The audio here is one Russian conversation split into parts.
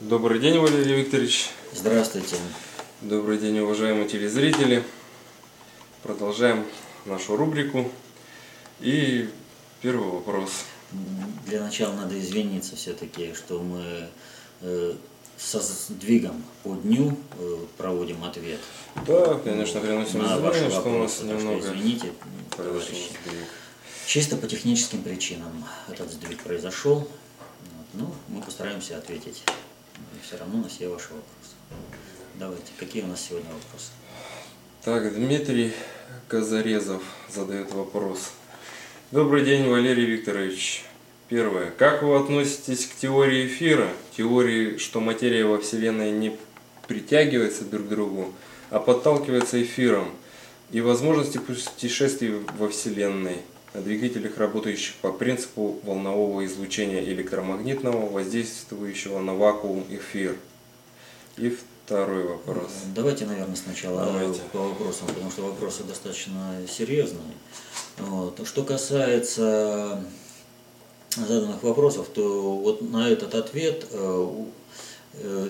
Добрый день, Валерий Викторович. Здравствуйте. Добрый день, уважаемые телезрители. Продолжаем нашу рубрику. И первый вопрос. Для начала надо извиниться все-таки, что мы э, со сдвигом по дню э, проводим ответ. Да, конечно, приносим на извинения, что у нас что немного извините, произошел товарищи. сдвиг. Чисто по техническим причинам этот сдвиг произошел. Вот. Ну, мы постараемся ответить все равно на все ваши вопросы. Давайте, какие у нас сегодня вопросы? Так, Дмитрий Казарезов задает вопрос. Добрый день, Валерий Викторович. Первое. Как вы относитесь к теории эфира? Теории, что материя во Вселенной не притягивается друг к другу, а подталкивается эфиром и возможности путешествий во Вселенной двигателях, работающих по принципу волнового излучения электромагнитного, воздействующего на вакуум эфир. И второй вопрос. Давайте, наверное, сначала Давайте. по вопросам, потому что вопросы достаточно серьезные. Вот. Что касается заданных вопросов, то вот на этот ответ э, у, э,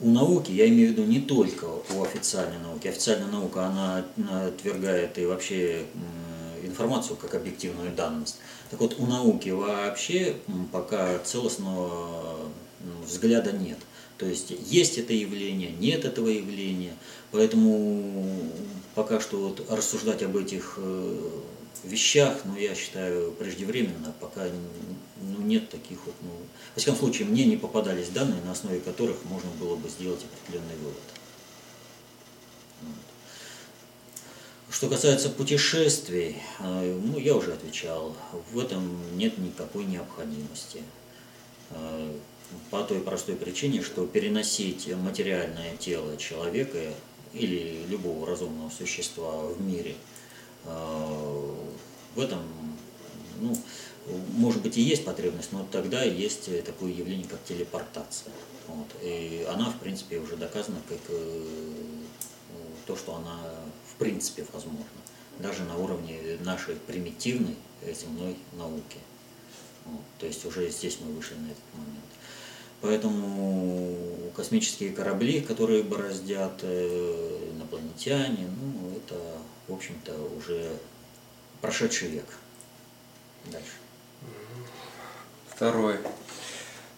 у науки, я имею в виду не только у официальной науки, официальная наука, она отвергает и вообще информацию как объективную данность. Так вот, у науки вообще пока целостного взгляда нет. То есть есть это явление, нет этого явления. Поэтому пока что вот рассуждать об этих э, вещах, ну, я считаю, преждевременно, пока ну, нет таких вот, ну, во всяком случае, мне не попадались данные, на основе которых можно было бы сделать определенный вывод. Что касается путешествий, э, ну, я уже отвечал, в этом нет никакой необходимости. Э, По той простой причине, что переносить материальное тело человека или любого разумного существа в мире, э, в этом, ну, может быть и есть потребность, но тогда есть такое явление, как телепортация. Вот. И она, в принципе, уже доказана как то, что она принципе возможна, даже на уровне нашей примитивной земной науки. Вот. То есть уже здесь мы вышли на этот момент. Поэтому космические корабли, которые бороздят э, инопланетяне, ну, это, в общем-то, уже прошедший век. Дальше. Второй.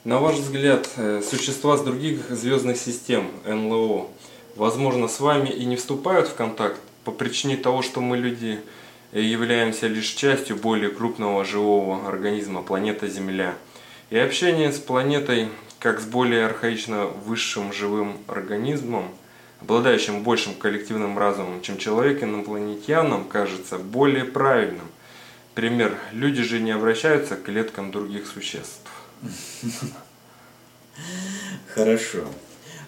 На ваш взгляд, э, существа с других звездных систем, НЛО, возможно, с вами и не вступают в контакт по причине того, что мы, люди, э, являемся лишь частью более крупного живого организма, планета Земля. И общение с планетой, как с более архаично высшим живым организмом, обладающим большим коллективным разумом, чем человек, инопланетянам кажется более правильным. Пример. Люди же не обращаются к клеткам других существ. Хорошо.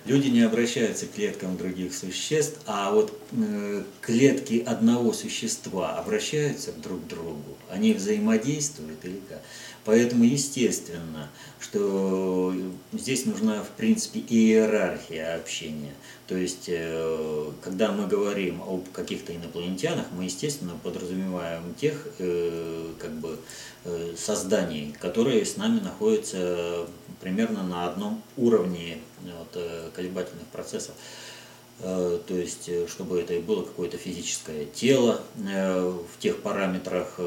Люди не обращаются к клеткам других существ, а вот э, клетки одного существа обращаются друг к другу. Они взаимодействуют или как? Поэтому естественно, что здесь нужна в принципе иерархия общения. То есть, э, когда мы говорим об каких-то инопланетянах, мы естественно подразумеваем тех э, как бы э, созданий, которые с нами находятся примерно на одном уровне вот, колебательных процессов. То есть, чтобы это было какое-то физическое тело в тех параметрах,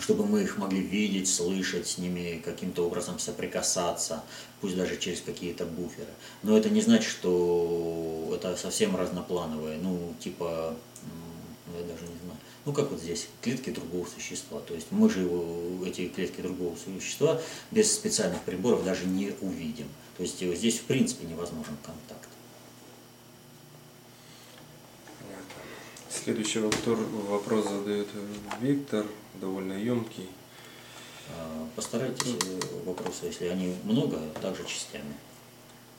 чтобы мы их могли видеть, слышать, с ними каким-то образом соприкасаться, пусть даже через какие-то буферы. Но это не значит, что это совсем разноплановое, ну, типа, я даже не знаю, ну, как вот здесь, клетки другого существа. То есть мы же его, эти клетки другого существа без специальных приборов даже не увидим. То есть здесь, в принципе, невозможен контакт. Следующий вопрос задает Виктор, довольно емкий. А, постарайтесь э, вопросы, если они много, также частями.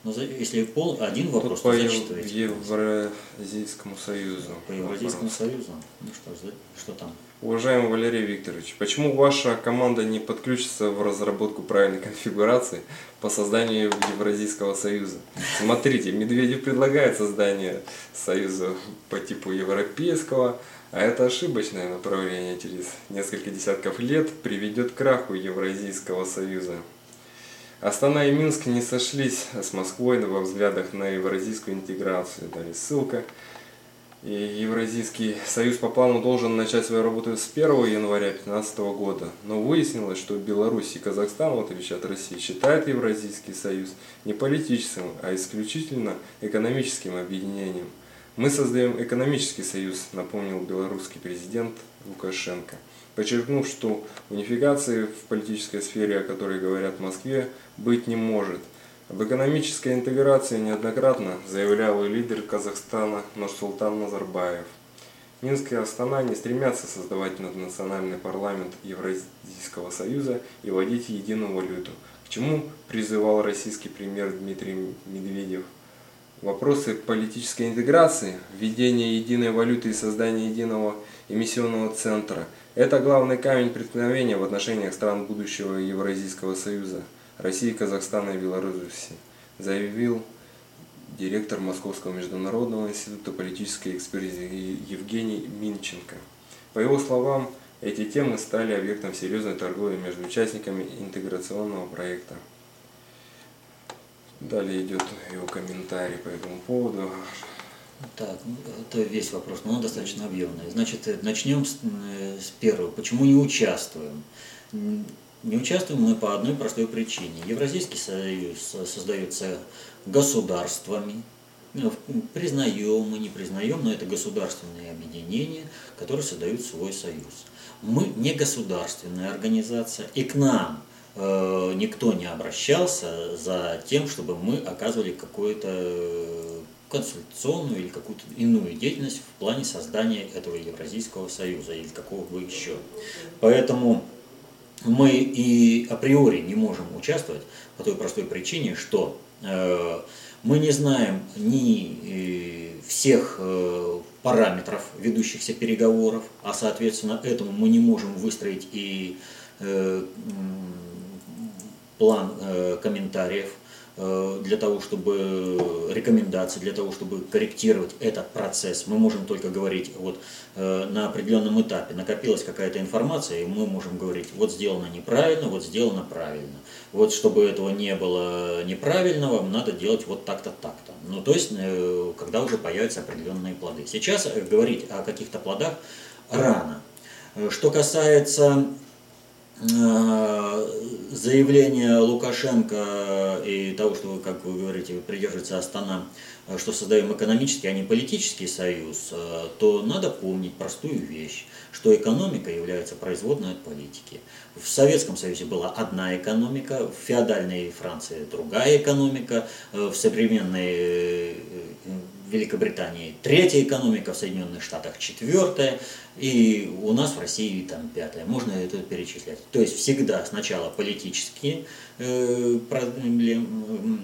Но если пол, один вопрос, по то Ев- зачитывайте. Евразийскому союзу. По Евразийскому вопрос. союзу. Ну что, что там? Уважаемый Валерий Викторович, почему ваша команда не подключится в разработку правильной конфигурации по созданию Евразийского союза? Смотрите, Медведев предлагает создание союза по типу европейского, а это ошибочное направление через несколько десятков лет приведет к краху Евразийского союза. Астана и Минск не сошлись с Москвой во взглядах на евразийскую интеграцию. Далее ссылка. И Евразийский союз по плану должен начать свою работу с 1 января 2015 года. Но выяснилось, что Беларусь и Казахстан, в отличие от России, считают Евразийский союз не политическим, а исключительно экономическим объединением. Мы создаем экономический союз, напомнил белорусский президент Лукашенко, подчеркнув, что унификации в политической сфере, о которой говорят в Москве, быть не может. Об экономической интеграции неоднократно заявлял и лидер Казахстана Нурсултан Назарбаев. Минск и Астана не стремятся создавать наднациональный парламент Евразийского союза и вводить единую валюту, к чему призывал российский премьер Дмитрий Медведев – Вопросы политической интеграции, введения единой валюты и создания единого эмиссионного центра – это главный камень преткновения в отношениях стран будущего Евразийского союза России, Казахстана и Беларуси, заявил директор Московского международного института политической экспертизы Евгений Минченко. По его словам, эти темы стали объектом серьезной торговли между участниками интеграционного проекта. Далее идет его комментарий по этому поводу. Так, ну, это весь вопрос, но он достаточно объемный. Значит, э, начнем с, э, с первого. Почему не участвуем? Не участвуем мы по одной простой причине. Евразийский союз создается государствами, ну, признаем мы, не признаем, но это государственные объединения, которые создают свой союз. Мы не государственная организация, и к нам Э, никто не обращался за тем, чтобы мы оказывали какую-то консультационную или какую-то иную деятельность в плане создания этого Евразийского союза или какого бы еще. Поэтому мы и априори не можем участвовать по той простой причине, что э, мы не знаем ни э, всех э, параметров ведущихся переговоров, а соответственно этому мы не можем выстроить и план комментариев для того, чтобы рекомендации, для того, чтобы корректировать этот процесс. Мы можем только говорить вот э, на определенном этапе. Накопилась какая-то информация, и мы можем говорить, вот сделано неправильно, вот сделано правильно. Вот чтобы этого не было неправильного, надо делать вот так-то, так-то. Ну, то есть, когда уже появятся определенные плоды. Сейчас говорить о каких-то плодах рано. Что касается заявление Лукашенко и того, что, как вы говорите, придерживается Астана, что создаем экономический, а не политический союз, то надо помнить простую вещь, что экономика является производной от политики. В Советском Союзе была одна экономика, в феодальной Франции другая экономика, в современной Великобритании третья экономика, в Соединенных Штатах четвертая, и у нас в России там пятая. Можно это перечислять. То есть всегда сначала политические э,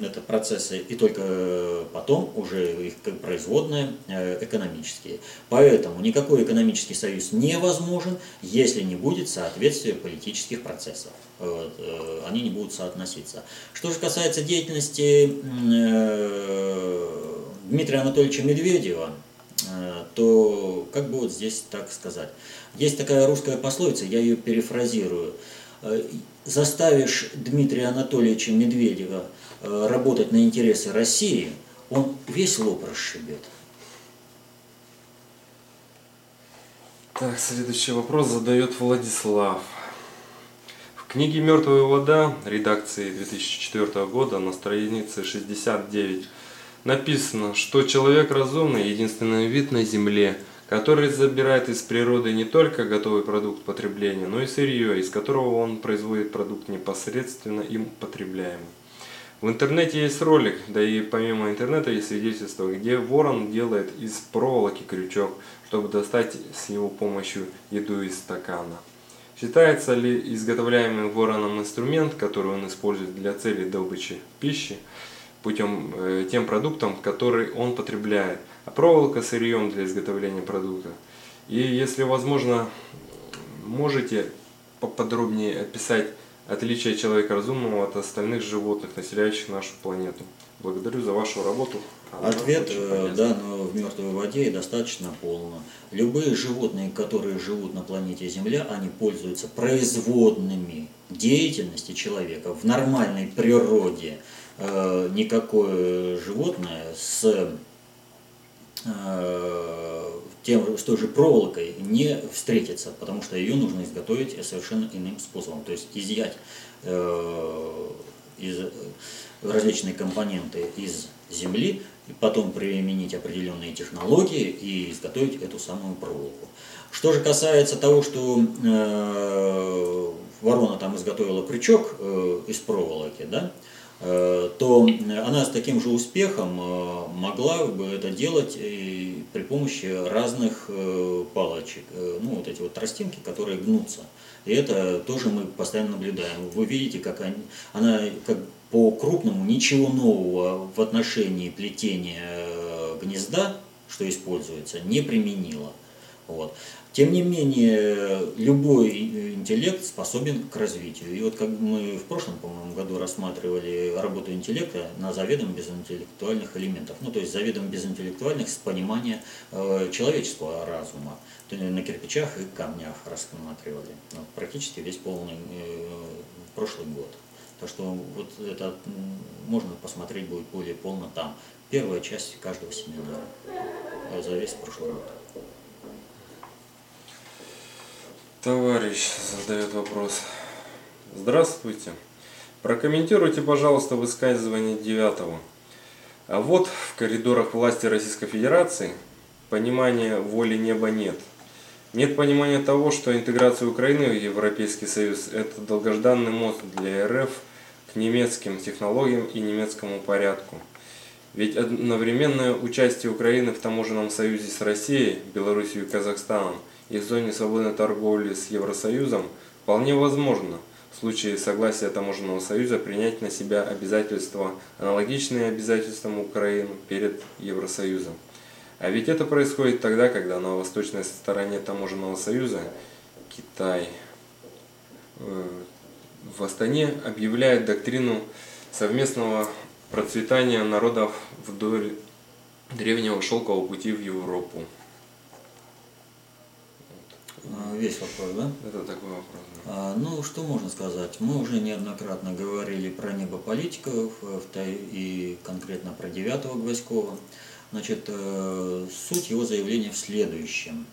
это процессы, и только потом уже их производные э, экономические. Поэтому никакой экономический союз невозможен, если не будет соответствия политических процессов. Вот, э, они не будут соотноситься. Что же касается деятельности э, Дмитрия Анатольевича Медведева, э, то как бы вот здесь так сказать. Есть такая русская пословица, я ее перефразирую. Э, заставишь Дмитрия Анатольевича Медведева э, работать на интересы России, он весь лоб расшибет. Так, следующий вопрос задает Владислав. В книге «Мертвая вода» редакции 2004 года на странице 69 написано, что человек разумный – единственный вид на Земле, который забирает из природы не только готовый продукт потребления, но и сырье, из которого он производит продукт непосредственно им потребляемый. В интернете есть ролик, да и помимо интернета есть свидетельство, где ворон делает из проволоки крючок, чтобы достать с его помощью еду из стакана. Считается ли изготовляемый вороном инструмент, который он использует для цели добычи пищи, путем э, тем продуктом, который он потребляет, а проволока сырьем для изготовления продукта. И если возможно, можете поподробнее описать отличие человека разумного от остальных животных, населяющих нашу планету. Благодарю за вашу работу. Ответ, э, да, но в мертвой воде достаточно полно. Любые животные, которые живут на планете Земля, они пользуются производными деятельности человека в нормальной природе э, никакое животное с э, тем, с той же проволокой не встретится, потому что ее нужно изготовить совершенно иным способом, то есть изъять э, из, различные компоненты из земли, и потом применить определенные технологии и изготовить эту самую проволоку. Что же касается того, что э, ворона там изготовила крючок э, из проволоки, да, э, то она с таким же успехом э, могла бы это делать при помощи разных э, палочек, э, ну вот эти вот тростинки, которые гнутся. И это тоже мы постоянно наблюдаем. Вы видите, как они, она как по крупному ничего нового в отношении плетения э, гнезда, что используется, не применила. Вот. Тем не менее, любой интеллект способен к развитию. И вот как мы в прошлом, по-моему, году рассматривали работу интеллекта на заведомо безинтеллектуальных элементах. Ну, то есть заведомо безинтеллектуальных с понимания э, человеческого разума. То есть на кирпичах и камнях рассматривали. Ну, практически весь полный э, прошлый год. Так что вот это можно посмотреть будет более полно там. Первая часть каждого семинара э, за весь прошлый год. Товарищ задает вопрос. Здравствуйте. Прокомментируйте, пожалуйста, высказывание девятого. А вот в коридорах власти Российской Федерации понимания воли неба нет. Нет понимания того, что интеграция Украины в Европейский Союз – это долгожданный мост для РФ к немецким технологиям и немецкому порядку. Ведь одновременное участие Украины в таможенном союзе с Россией, Белоруссией и Казахстаном – и в зоне свободной торговли с Евросоюзом вполне возможно в случае согласия Таможенного союза принять на себя обязательства, аналогичные обязательствам Украины перед Евросоюзом. А ведь это происходит тогда, когда на восточной стороне Таможенного союза Китай э, в Астане объявляет доктрину совместного процветания народов вдоль древнего шелкового пути в Европу. А, весь вопрос, да? Это такой вопрос. Да. А, ну, что можно сказать? Мы уже неоднократно говорили про небо политиков и конкретно про девятого Гвоздькова. Значит, э, суть его заявления в следующем.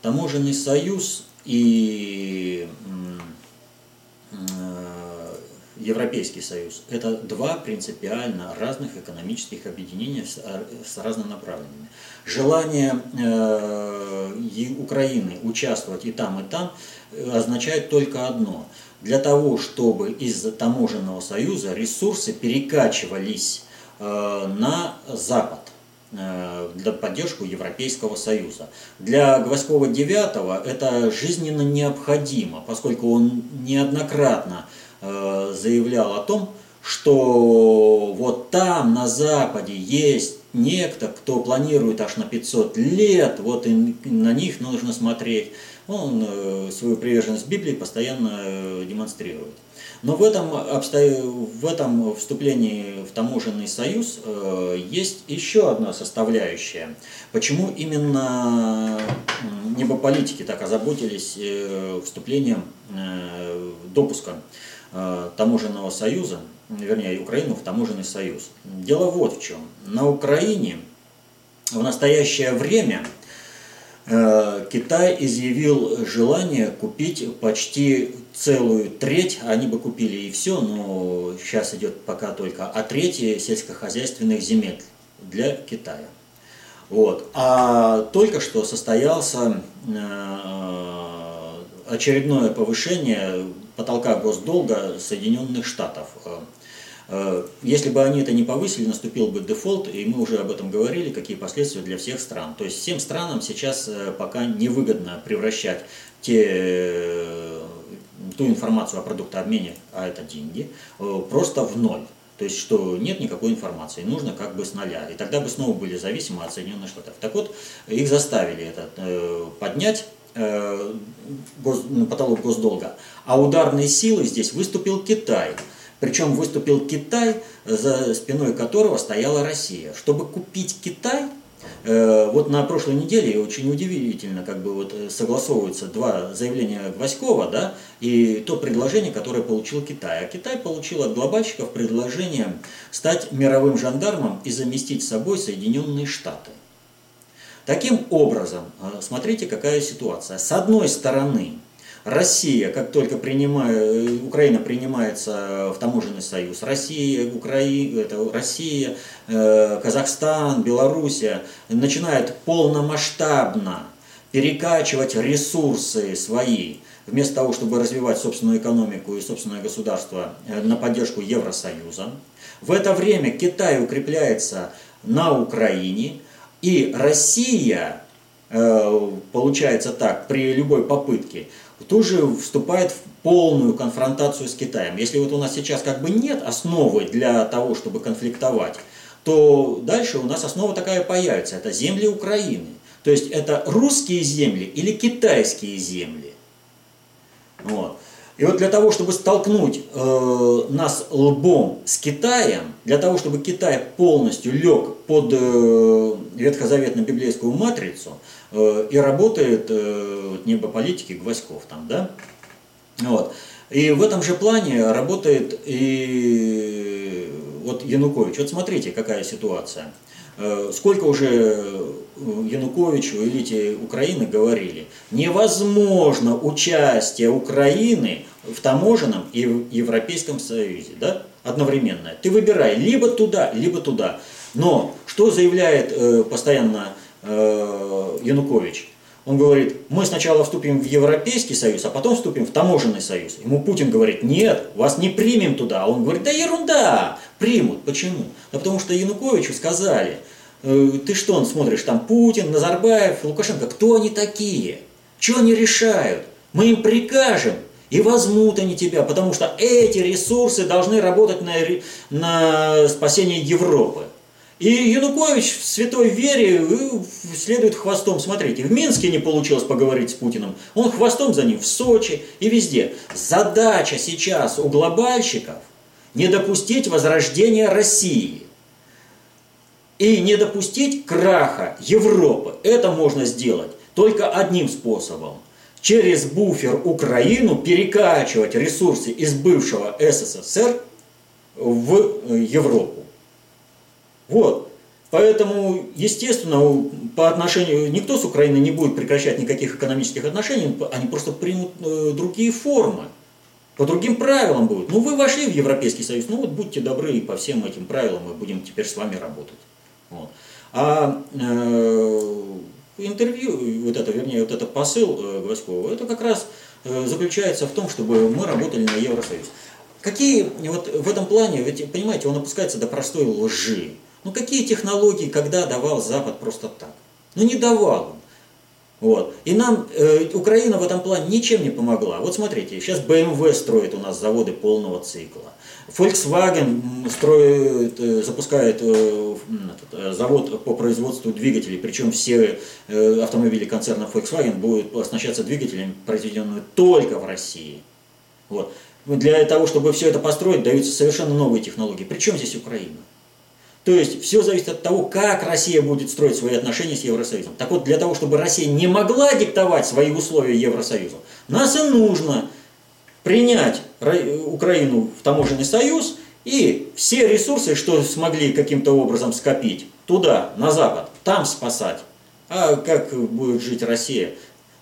Таможенный союз и Европейский Союз – это два принципиально разных экономических объединения с, э, с разнонаправленными. Желание э, Украины участвовать и там, и там э, означает только одно. Для того, чтобы из таможенного союза ресурсы перекачивались э, на Запад для поддержку Европейского Союза. Для Гвоздькова 9 это жизненно необходимо, поскольку он неоднократно заявлял о том, что вот там на Западе есть некто, кто планирует аж на 500 лет, вот и на них нужно смотреть. Он э, свою приверженность Библии постоянно э, демонстрирует. Но в этом, в этом вступлении в таможенный союз есть еще одна составляющая. Почему именно небополитики так озаботились вступлением допуска Э, таможенного союза, вернее Украину в таможенный союз. Дело вот в чем. На Украине в настоящее время э, Китай изъявил желание купить почти целую треть, они бы купили и все, но сейчас идет пока только о трети сельскохозяйственных земель для Китая. Вот. А только что состоялся э, очередное повышение потолка госдолга Соединенных Штатов. Э, э, если бы они это не повысили, наступил бы дефолт, и мы уже об этом говорили, какие последствия для всех стран. То есть всем странам сейчас э, пока невыгодно превращать те, ту информацию о продуктообмене, а это деньги, просто в ноль. То есть, что нет никакой информации, нужно как бы с нуля. И тогда бы снова были зависимы от Соединенных Штатов. Так вот, их заставили это поднять э, гос, потолок госдолга. А ударной силой здесь выступил Китай. Причем выступил Китай, за спиной которого стояла Россия. Чтобы купить Китай, Э, вот на прошлой неделе очень удивительно, как бы вот э, согласовываются два заявления Гвоськова, да, и то предложение, которое получил Китай. А Китай получил от глобальщиков предложение стать мировым жандармом и заместить собой Соединенные Штаты. Таким образом, э, смотрите, какая ситуация. С одной стороны, Россия, как только принимая, Украина принимается в таможенный союз, Россия, Украина, это Россия, э, Казахстан, Белоруссия начинают полномасштабно перекачивать ресурсы свои, вместо того, чтобы развивать собственную экономику и собственное государство э, на поддержку Евросоюза. В это время Китай укрепляется на Украине, и Россия, э, получается так, при любой попытке тоже вступает в полную конфронтацию с Китаем. Если вот у нас сейчас как бы нет основы для того, чтобы конфликтовать, то дальше у нас основа такая появится. Это земли Украины. То есть это русские земли или китайские земли. Вот. И вот для того, чтобы столкнуть э, нас лбом с Китаем, для того, чтобы Китай полностью лег под э, ветхозаветно-библейскую матрицу, и работает э, небо политики Гвоздьков там, да? Вот. И в этом же плане работает и вот Янукович. Вот смотрите, какая ситуация. Э, сколько уже Януковичу, элите Украины говорили, невозможно участие Украины в таможенном и в Европейском Союзе, да, одновременно. Ты выбирай либо туда, либо туда. Но что заявляет постоянно Э, Янукович. Он говорит, мы сначала вступим в Европейский Союз, а потом вступим в таможенный союз. Ему Путин говорит, нет, вас не примем туда. А он говорит, да ерунда, примут. Почему? Да потому что Януковичу сказали, «Э, ты что, он смотришь, там Путин, Назарбаев, Лукашенко, кто они такие? Что они решают? Мы им прикажем, и возьмут они тебя, потому что эти ресурсы должны работать на, на спасение Европы. И Янукович в святой вере следует хвостом. Смотрите, в Минске не получилось поговорить с Путиным. Он хвостом за ним в Сочи и везде. Задача сейчас у глобальщиков не допустить возрождения России. И не допустить краха Европы. Это можно сделать только одним способом. Через буфер Украину перекачивать ресурсы из бывшего СССР в Европу. Вот. Поэтому, естественно, по отношению, никто с Украиной не будет прекращать никаких экономических отношений, они просто примут э, другие формы, по другим правилам будут. Ну, вы вошли в Европейский Союз, ну вот будьте добры, и по всем этим правилам мы будем теперь с вами работать. Вот. А э, интервью, вот это, вернее, вот это посыл э, Гвоздькова, это как раз э, заключается в том, чтобы мы работали на Евросоюз. Какие, вот в этом плане, ведь, понимаете, он опускается до простой лжи. Ну какие технологии, когда давал Запад просто так? Ну не давал он. Вот. И нам э, Украина в этом плане ничем не помогла. Вот смотрите, сейчас BMW строит у нас заводы полного цикла. Volkswagen строит, э, запускает э, э, завод по производству двигателей, причем все автомобили концерна Volkswagen будут оснащаться двигателями, произведенными только в России. Вот. Для того, чтобы все это построить, даются совершенно новые технологии. Причем здесь Украина? То есть все зависит от того, как Россия будет строить свои отношения с Евросоюзом. Так вот, для того, чтобы Россия не могла диктовать свои условия Евросоюзу, нас и нужно принять Украину в таможенный союз и все ресурсы, что смогли каким-то образом скопить, туда, на Запад, там спасать. А как будет жить Россия?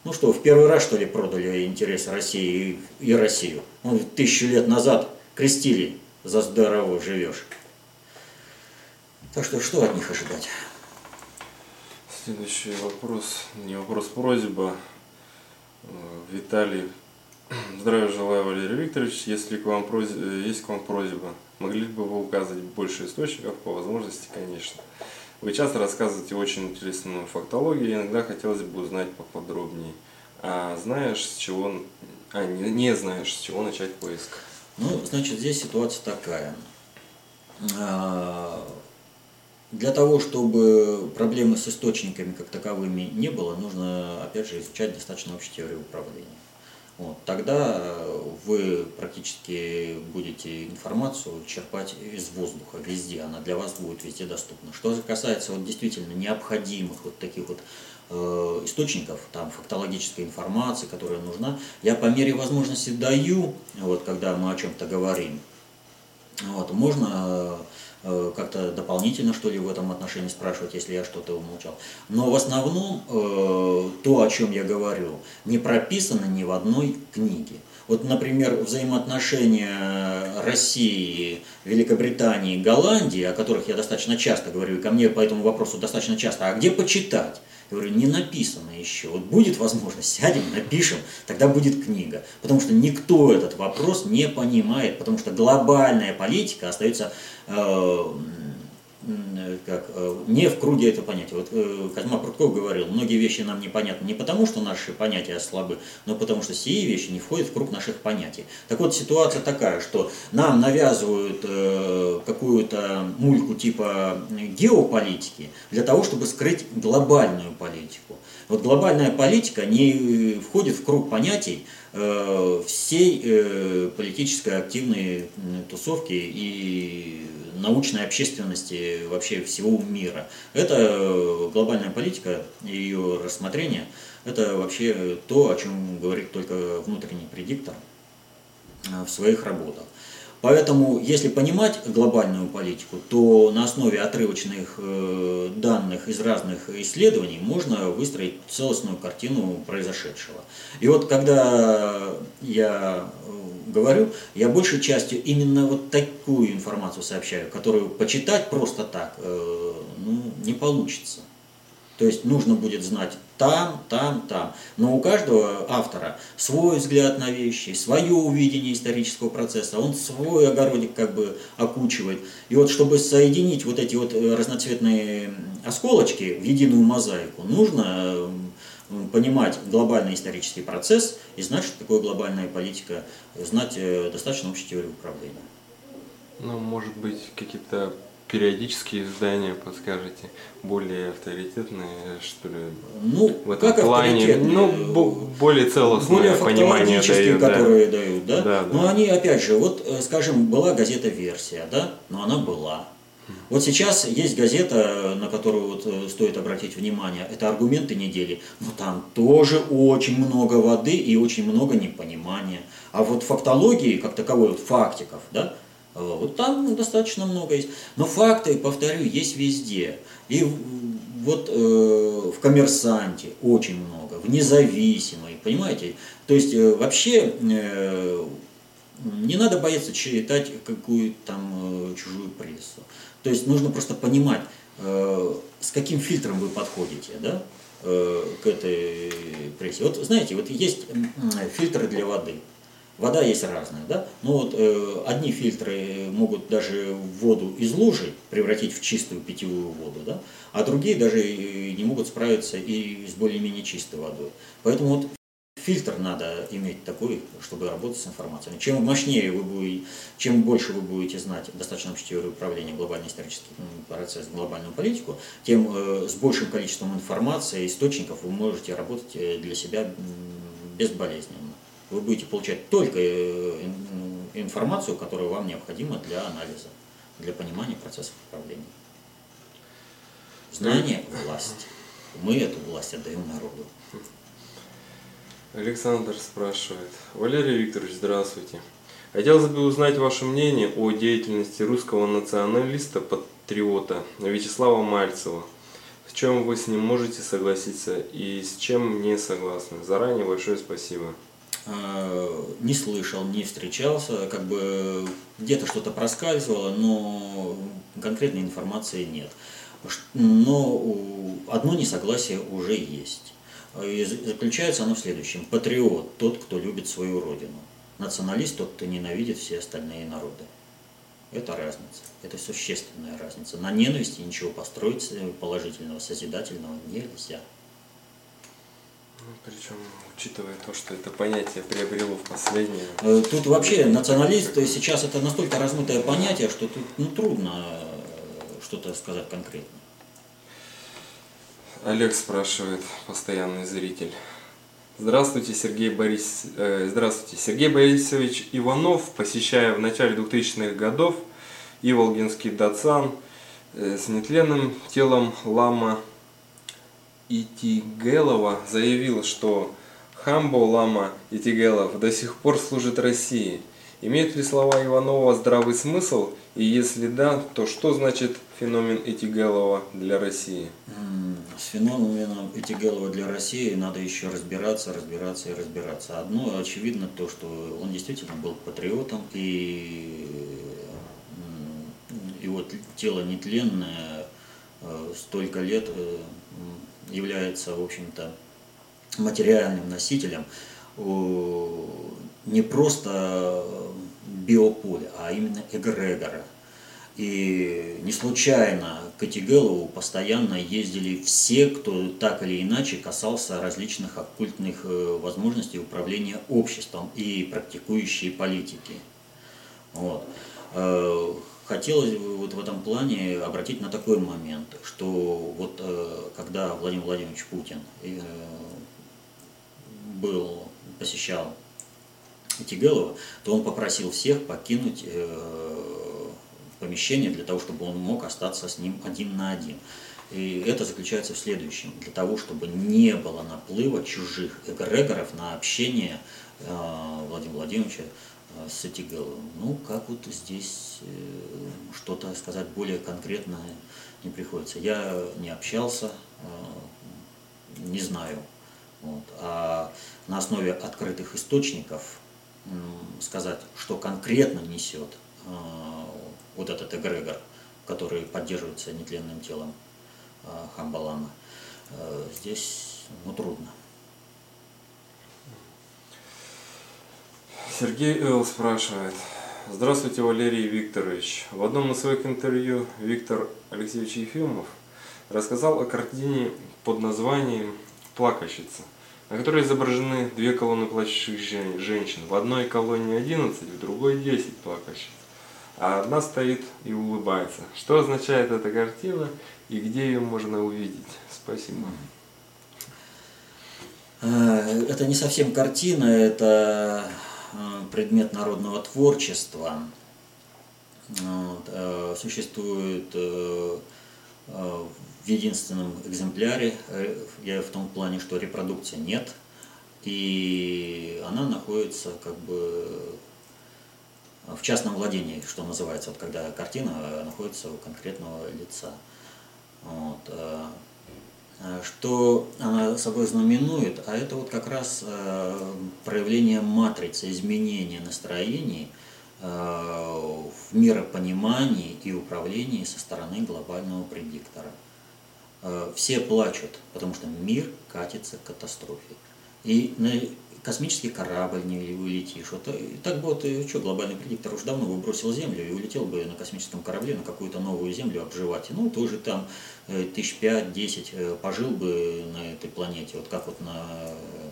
Ну что, в первый раз, что ли, продали интересы России и Россию? Ну, тысячу лет назад крестили за здорово живешь. Так что что от них ожидать? Следующий вопрос, не вопрос, просьба. Э, Виталий. Здравия желаю, Валерий Викторович. Если к вам просьба, есть к вам просьба, могли бы вы указать больше источников, по возможности, конечно. Вы часто рассказываете очень интересную фактологию, иногда хотелось бы узнать поподробнее. А знаешь, с чего, а не, не знаешь, с чего начать поиск? Ну, значит, здесь ситуация такая а, для того, чтобы проблемы с источниками как таковыми не было, нужно, опять же, изучать достаточно общую теорию управления. Вот, тогда вы практически будете информацию черпать из воздуха везде, она для вас будет везде доступна. Что касается вот действительно необходимых вот таких вот э, источников, там фактологической информации, которая нужна, я по мере возможности даю, вот когда мы о чем-то говорим. Вот, можно Э, как-то дополнительно, что ли, в этом отношении спрашивать, если я что-то умолчал. Но в основном э, то, о чем я говорю, не прописано ни в одной книге. Вот, например, взаимоотношения России, Великобритании, Голландии, о которых я достаточно часто говорю, и ко мне по этому вопросу достаточно часто, а где почитать? Я говорю, не написано еще. Вот будет возможность, сядем, напишем, тогда будет книга. Потому что никто этот вопрос не понимает, потому что глобальная политика остается э, как, э, не в круге это понятие. Вот э, Козьма Прутков говорил, многие вещи нам непонятны не потому, что наши понятия слабы, но потому что сие вещи не входят в круг наших понятий. Так вот, ситуация такая, что нам навязывают э, какую-то мульку типа геополитики для того, чтобы скрыть глобальную политику. Вот глобальная политика не входит в круг понятий всей политической активной тусовки и научной общественности вообще всего мира. Это э, глобальная политика и ее рассмотрение, это вообще то, о чем говорит только внутренний предиктор э, в своих работах. Поэтому, если понимать глобальную политику, то на основе отрывочных э, данных из разных исследований можно выстроить целостную картину произошедшего. И вот когда я говорю, я большей частью именно вот такую информацию сообщаю, которую почитать просто так э, ну, не получится. То есть нужно будет знать там, там, там. Но у каждого автора свой взгляд на вещи, свое увидение исторического процесса, он свой огородик как бы окучивает. И вот чтобы соединить вот эти вот э, разноцветные осколочки в единую мозаику, нужно понимать глобальный исторический процесс и знать, что такое глобальная политика, знать э, достаточно общей теории управления. Ну, может быть, какие-то периодические издания подскажете, более авторитетные, что ли? Ну, в этом как плане, ну, более целостное более понимание дают, которые да. дают, да? да, да. Но они, опять же, вот, э, скажем, была газета «Версия», да, но она была. Вот сейчас есть газета, на которую вот э, стоит обратить внимание, это «Аргументы недели», но там тоже очень много воды и очень много непонимания. А вот фактологии, как таковой, вот фактиков, да, вот там достаточно много есть. Но факты, повторю, есть везде. И вот э, в коммерсанте очень много, в независимой, понимаете? То есть э, вообще э, не надо бояться читать какую-то там э, чужую прессу. То есть нужно просто понимать, э, с каким фильтром вы подходите, да, э, к этой прессе. Вот знаете, вот есть фильтры для воды. Вода есть разная, да? Но вот э, одни фильтры могут даже воду из лужи превратить в чистую питьевую воду, да? А другие даже не могут справиться и с более-менее чистой водой. Поэтому вот фильтр надо иметь такой, чтобы работать с информацией. Чем мощнее вы будете, чем больше вы будете знать достаточно общей теории управления, глобальный исторический процесс, глобальную политику, тем э, с большим количеством информации, источников вы можете работать э, для себя безболезненно вы будете получать только э, информацию, которая вам необходима для анализа, для понимания процессов управления. Знание – власть. Мы эту власть отдаем народу. Александр спрашивает. Валерий Викторович, здравствуйте. Хотелось бы узнать ваше мнение о деятельности русского националиста-патриота Вячеслава Мальцева. С чем вы с ним можете согласиться и с чем не согласны? Заранее большое спасибо. Э, не слышал, не встречался, как бы где-то что-то проскальзывало, но конкретной информации нет. Но одно несогласие уже есть. И заключается оно в следующем. Патриот – тот, кто любит свою родину. Националист – тот, кто ненавидит все остальные народы. Это разница, это существенная разница. На ненависти ничего построить положительного, созидательного нельзя. Ну, причем, учитывая то, что это понятие приобрело в последнее... Э, тут вообще националист сейчас это настолько размытое понятие, что тут ну, трудно э, что-то сказать конкретно. Олег спрашивает, постоянный зритель. Здравствуйте, Сергей Борис... э, Здравствуйте, Сергей Борисович Иванов, посещая в начале 2000-х годов Иволгинский Дацан с нетленным телом лама Итигелова заявил, что Хамбо лама Итигелов до сих пор служит России. Имеют ли слова Иванова здравый смысл? И если да, то что значит феномен Итигелова для России? С феноменом Этигелова для России надо еще разбираться, разбираться и разбираться. Одно очевидно то, что он действительно был патриотом, и, вот тело нетленное э, столько лет э, является, в общем-то, материальным носителем не просто биополя, а именно эгрегора. И не случайно к Этигелову постоянно ездили все, кто так или иначе касался различных оккультных э, возможностей управления обществом и практикующей политики. Вот. Э, хотелось вот в этом плане обратить на такой момент, что вот э, когда Владимир Владимирович Путин был, посещал Тигелова, то он попросил всех покинуть помещение для того, чтобы он мог остаться с ним один на один. И это заключается в следующем. Для того, чтобы не было наплыва чужих эгрегоров на общение э, Владимира Владимировича э, с Этигеловым. Ну, как вот здесь э, что-то сказать более конкретное не приходится. Я не общался, не знаю. Вот. А на основе открытых источников сказать, что конкретно несет вот этот эгрегор, который поддерживается нетленным телом э, Хамбалама, э, здесь ну, трудно. Сергей Эл спрашивает. Здравствуйте, Валерий Викторович. В одном из своих интервью Виктор Алексеевич Ефимов рассказал о картине под названием «Плакащица», на которой изображены две колонны плачущих женщин. В одной колонне 11, в другой 10 плакащиц а одна стоит и улыбается. Что означает эта картина и где ее можно увидеть? Спасибо. Э, это не совсем картина, это предмет народного творчества. Э, существует в единственном экземпляре, я в том плане, что репродукции нет, и она находится как бы в частном владении, что называется, вот когда картина э, находится у конкретного лица. Вот. Э, э, что она собой знаменует, а это вот как раз проявление матрицы, изменения настроений в миропонимании и управлении со стороны глобального предиктора. Все плачут, потому что мир катится к катастрофе. И космический корабль не улетишь. Вот, и так бы вот, что, глобальный предиктор уже давно бы бросил Землю и улетел бы на космическом корабле на какую-то новую Землю обживать. Ну, тоже там э, тысяч пять-десять э, пожил бы на этой планете, вот как вот на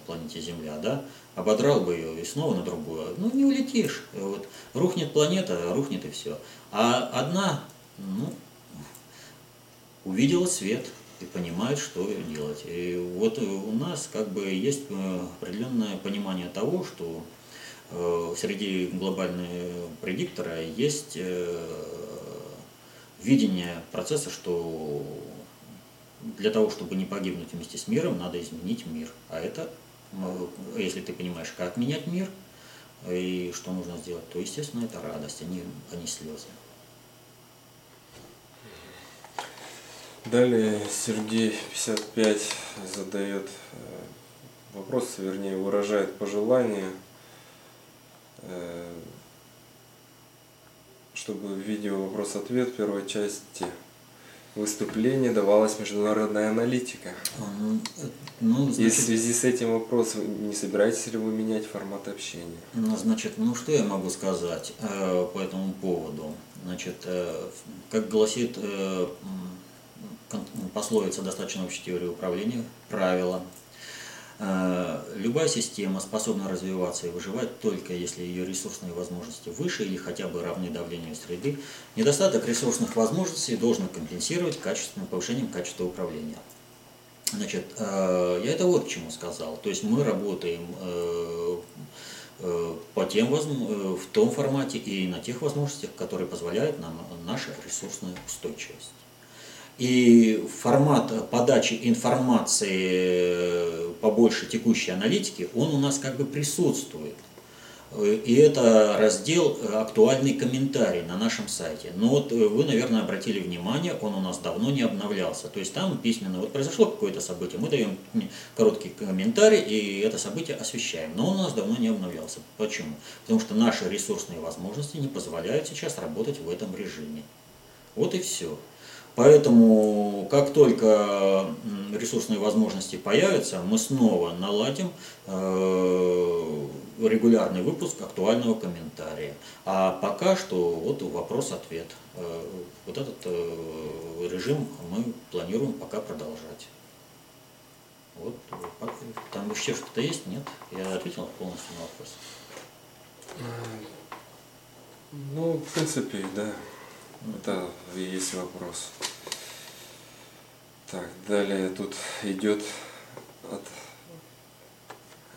планете Земля, да, ободрал бы ее и снова на другую. Ну, не улетишь. Вот, рухнет планета, рухнет и все. А одна, ну, увидела свет – и понимают, что делать. И вот у нас как бы есть э, определенное понимание того, что э, среди глобального предиктора есть э, видение процесса, что для того, чтобы не погибнуть вместе с миром, надо изменить мир. А это, если ты понимаешь, как менять мир и что нужно сделать, то, естественно, это радость, а не, а не слезы. Далее Сергей 55 задает э, вопрос, вернее выражает пожелание, э, чтобы в видео вопрос-ответ первой части выступления давалась международная аналитика. Ну, значит, И в связи с этим вопрос, не собираетесь ли вы менять формат общения? Ну, значит, ну что я могу сказать э, по этому поводу? Значит, э, как гласит э, пословица достаточно общей теории управления, правила. Э, любая система способна развиваться и выживать только если ее ресурсные возможности выше или хотя бы равны давлению среды. Недостаток ресурсных возможностей должен компенсировать качественным повышением качества управления. Значит, э, я это вот к чему сказал. То есть мы работаем э, по тем, в том формате и на тех возможностях, которые позволяют нам наша ресурсная устойчивость. И формат подачи информации побольше текущей аналитики, он у нас как бы присутствует. И это раздел «Актуальный комментарий» на нашем сайте. Но вот вы, наверное, обратили внимание, он у нас давно не обновлялся. То есть там письменно, вот произошло какое-то событие, мы даем короткий комментарий и это событие освещаем. Но он у нас давно не обновлялся. Почему? Потому что наши ресурсные возможности не позволяют сейчас работать в этом режиме. Вот и все. Поэтому, как только ресурсные возможности появятся, мы снова наладим э, регулярный выпуск актуального комментария. А пока что вот вопрос-ответ. Э, вот этот э, режим мы планируем пока продолжать. Вот, там еще что-то есть? Нет? Я ответил полностью на вопрос. Ну, в принципе, да. Это и есть вопрос. Так, далее тут идет от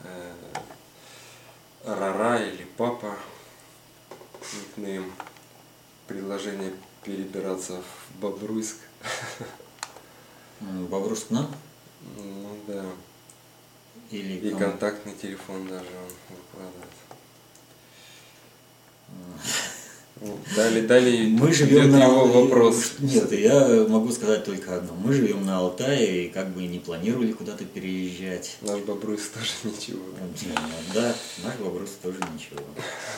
э, Рара или Папа никнейм предложение перебираться в Бобруйск. Бобруйск нам? Ну да. Или И контактный телефон даже он выкладывает. Далее, далее мы живем на его вопрос. Нет, я могу сказать только одно. Мы живем на Алтае и как бы не планировали куда-то переезжать. Наш Бобруйс тоже ничего. Да, наш Бобруйс тоже ничего.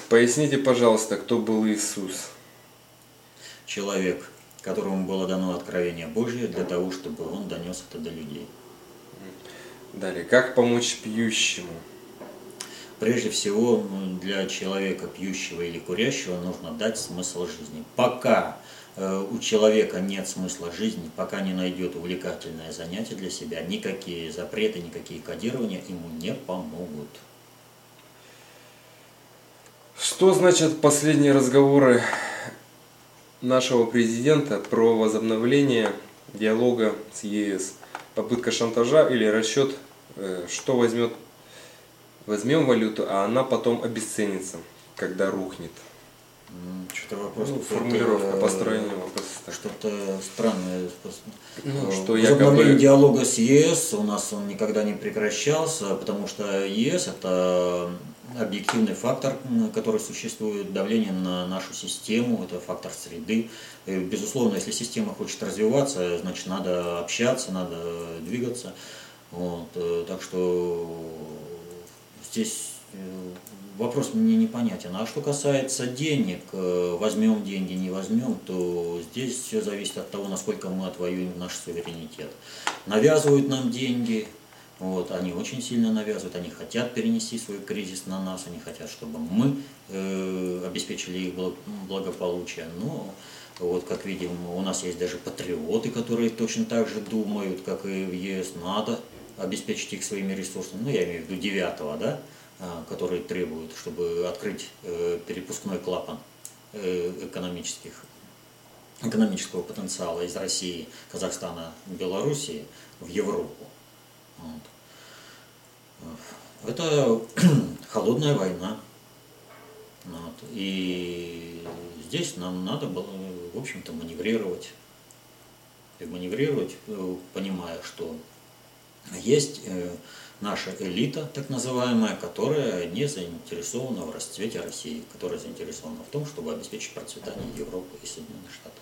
Поясните, пожалуйста, кто был Иисус? Человек, которому было дано откровение Божье для того, чтобы он донес это до людей. Далее, как помочь пьющему? Прежде всего, для человека пьющего или курящего нужно дать смысл жизни. Пока э, у человека нет смысла жизни, пока не найдет увлекательное занятие для себя, никакие запреты, никакие кодирования ему не помогут. Что значит последние разговоры нашего президента про возобновление диалога с ЕС? Попытка шантажа или расчет, э, что возьмет возьмем валюту, а она потом обесценится, когда рухнет. Что-то вопрос. Ну, формулировка, построение вопроса. Что-то странное. Ну, что якобы... диалога с ЕС у нас он никогда не прекращался, потому что ЕС это объективный фактор, который существует, давление на нашу систему, это фактор среды. И, безусловно, если система хочет развиваться, значит надо общаться, надо двигаться. Вот, э, так что здесь э, вопрос мне непонятен. А что касается денег, э, возьмем деньги, не возьмем, то здесь все зависит от того, насколько мы отвоюем наш суверенитет. Навязывают нам деньги, вот, они очень сильно навязывают, они хотят перенести свой кризис на нас, они хотят, чтобы мы э, обеспечили их благополучие. Но вот как видим, у нас есть даже патриоты, которые точно так же думают, как и в ЕС, надо обеспечить их своими ресурсами, ну я имею в виду девятого, да, а, который требует, чтобы открыть э, перепускной клапан э, экономических, экономического потенциала из России, Казахстана, Белоруссии в Европу. Вот. Это холодная война. Вот. И здесь нам надо было, в общем-то, маневрировать. И маневрировать, э, понимая, что есть э, наша элита, так называемая, которая не заинтересована в расцвете России, которая заинтересована в том, чтобы обеспечить процветание Европы и Соединенных Штатов.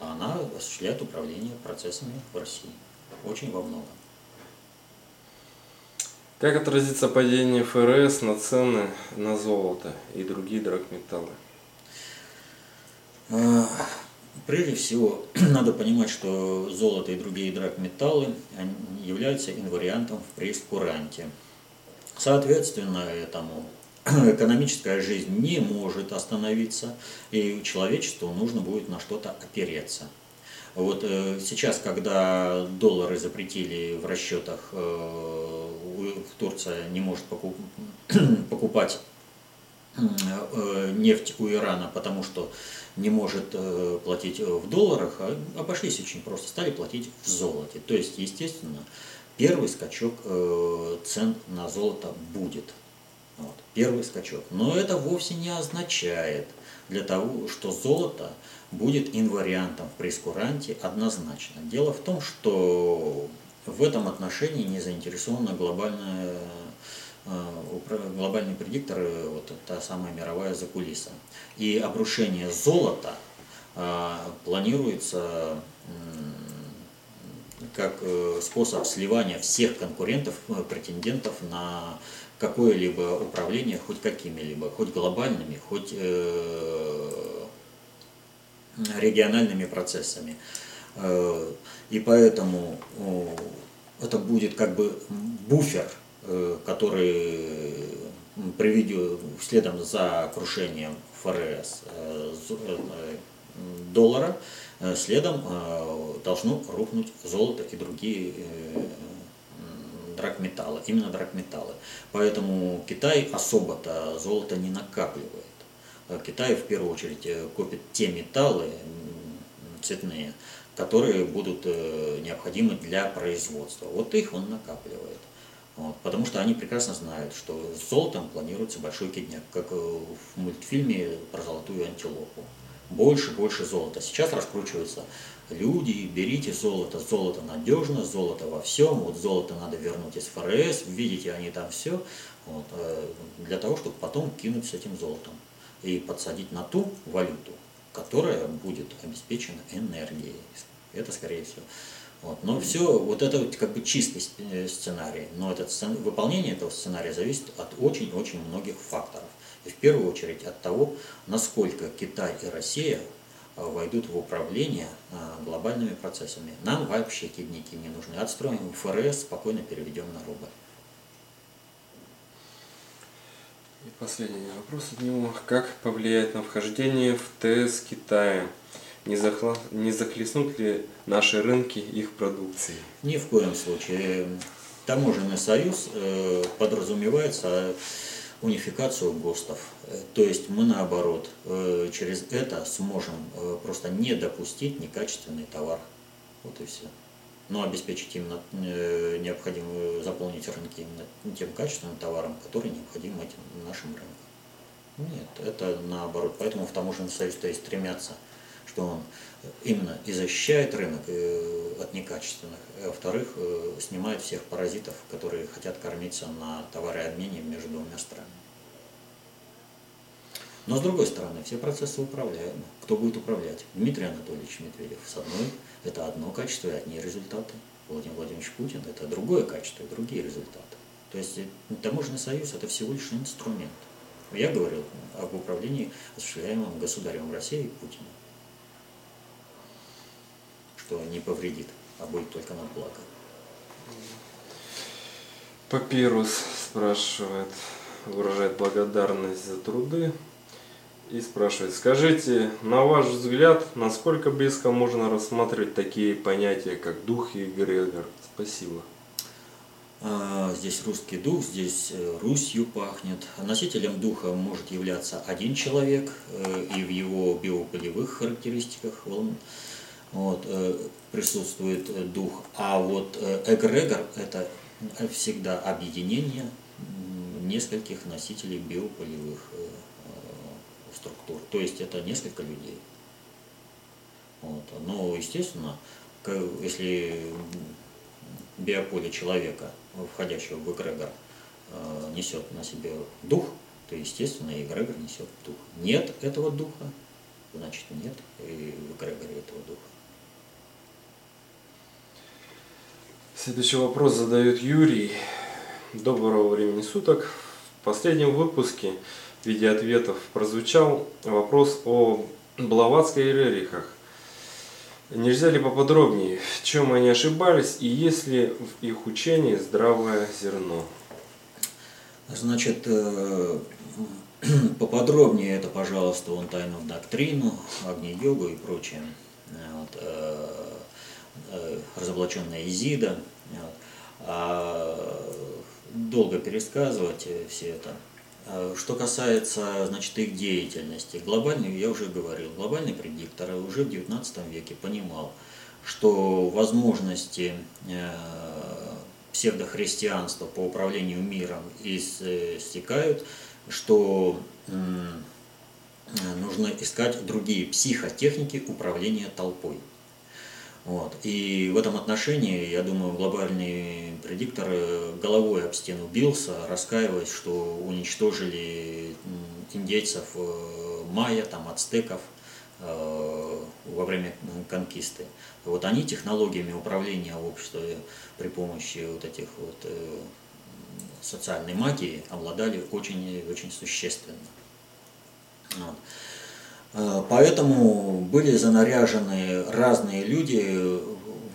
А она осуществляет управление процессами в России. Очень во многом. Как отразится падение ФРС на цены на золото и другие драгметаллы? Прежде всего, надо понимать, что золото и другие драгметаллы являются инвариантом в прейскуранте. Соответственно, этому экономическая жизнь не может остановиться, и человечеству нужно будет на что-то опереться. Вот э, сейчас, когда доллары запретили в расчетах, э, Турция не может покуп, покупать нефть у Ирана, потому что не может платить в долларах, а обошлись очень просто, стали платить в золоте. То есть, естественно, первый скачок цен на золото будет. Вот, первый скачок. Но это вовсе не означает для того, что золото будет инвариантом в прескуранте однозначно. Дело в том, что в этом отношении не заинтересована глобальная э, глобальный предиктор, э, вот та самая мировая закулиса. И обрушение золота э, планируется как способ сливания всех конкурентов, претендентов на какое-либо управление хоть какими-либо, хоть глобальными, хоть региональными процессами. Э, и поэтому это будет как бы буфер, э, который приведет следом за крушением ФРС э, доллара, следом должно рухнуть золото и другие драгметаллы, именно драгметаллы. Поэтому Китай особо-то золото не накапливает. Китай в первую очередь э, копит те металлы цветные, которые будут э, необходимы для производства. Вот их он накапливает. Вот, потому что они прекрасно знают, что с золотом планируется большой кидняк, как э, в мультфильме про золотую антилопу. Больше, больше золота. Сейчас раскручиваются люди, берите золото, золото надежно, золото во всем, вот золото надо вернуть из ФРС, видите, они там все, вот, для того, чтобы потом кинуть с этим золотом и подсадить на ту валюту, которая будет обеспечена энергией. Это скорее всего. Вот. Но все, вот это вот как бы чистый э, сценарий. Но этот, выполнение этого сценария зависит от очень-очень многих факторов. И в первую очередь от того, насколько Китай и Россия э, войдут в управление э, глобальными процессами. Нам вообще кидники не нужны. Отстроим ФРС, спокойно переведем на рубль. И последний вопрос от него. Как повлияет на вхождение в ТС Китая? Не, захла... не захлестнут ли наши рынки их продукцией? Ни в коем случае. Таможенный союз э, подразумевается унификацию ГОСТов. Э, то есть мы наоборот э, через это сможем просто не допустить некачественный товар. Вот и все но обеспечить именно э, необходимую, заполнить рынки именно тем качественным товаром, который необходим этим нашим рынкам. Нет, это наоборот. Поэтому в таможенный союз-то и стремятся, что он именно и защищает рынок э, от некачественных, а во-вторых, э, снимает всех паразитов, которые хотят кормиться на товарообмене между двумя странами. Но с другой стороны, все процессы управляемы. Кто будет управлять? Дмитрий Анатольевич Медведев с одной – это одно качество и одни результаты. Владимир Владимирович Путин – это другое качество и другие результаты. То есть э, таможенный союз – это всего лишь инструмент. Я говорил об управлении осуществляемым государем России Путиным, что не повредит, а будет только на благо. Папирус спрашивает, выражает благодарность за труды и спрашивает, скажите, на ваш взгляд, насколько близко можно рассматривать такие понятия, как дух и эгрегор? Спасибо. А, здесь русский дух, здесь э, Русью пахнет. Носителем духа может являться один человек, э, и в его биополевых характеристиках он вот, э, присутствует дух. А вот эгрегор – это всегда объединение нескольких носителей биополевых структур. То есть это несколько людей. Вот. Но, естественно, если биополе человека, входящего в эгрегор, э, несет на себе дух, то, естественно, эгрегор несет дух. Нет этого духа, значит, нет и в эгрегоре этого духа. Следующий вопрос задает Юрий. Доброго времени суток. В последнем выпуске в виде ответов прозвучал вопрос о Блаватской и Рерихах. Нельзя ли поподробнее, в чем они ошибались и есть ли в их учении здравое зерно? Значит, э, поподробнее это, пожалуйста, он тайную доктрину, огни-йогу и прочее. Вот, э, разоблаченная Изида. А долго пересказывать все это Э, что касается значит, их деятельности, глобальный, я уже говорил, глобальный предиктор уже в XIX веке понимал, что возможности э, псевдохристианства по управлению миром истекают, что нужно искать другие психотехники управления толпой. Вот. И в этом отношении, я думаю, глобальный предиктор э, головой об стену бился, раскаиваясь, что уничтожили индейцев э, майя, там, ацтеков э, во время конкисты. Вот они технологиями управления обществом при помощи вот этих вот социальной магии обладали очень, очень существенно. Вот. Э, поэтому были занаряжены разные люди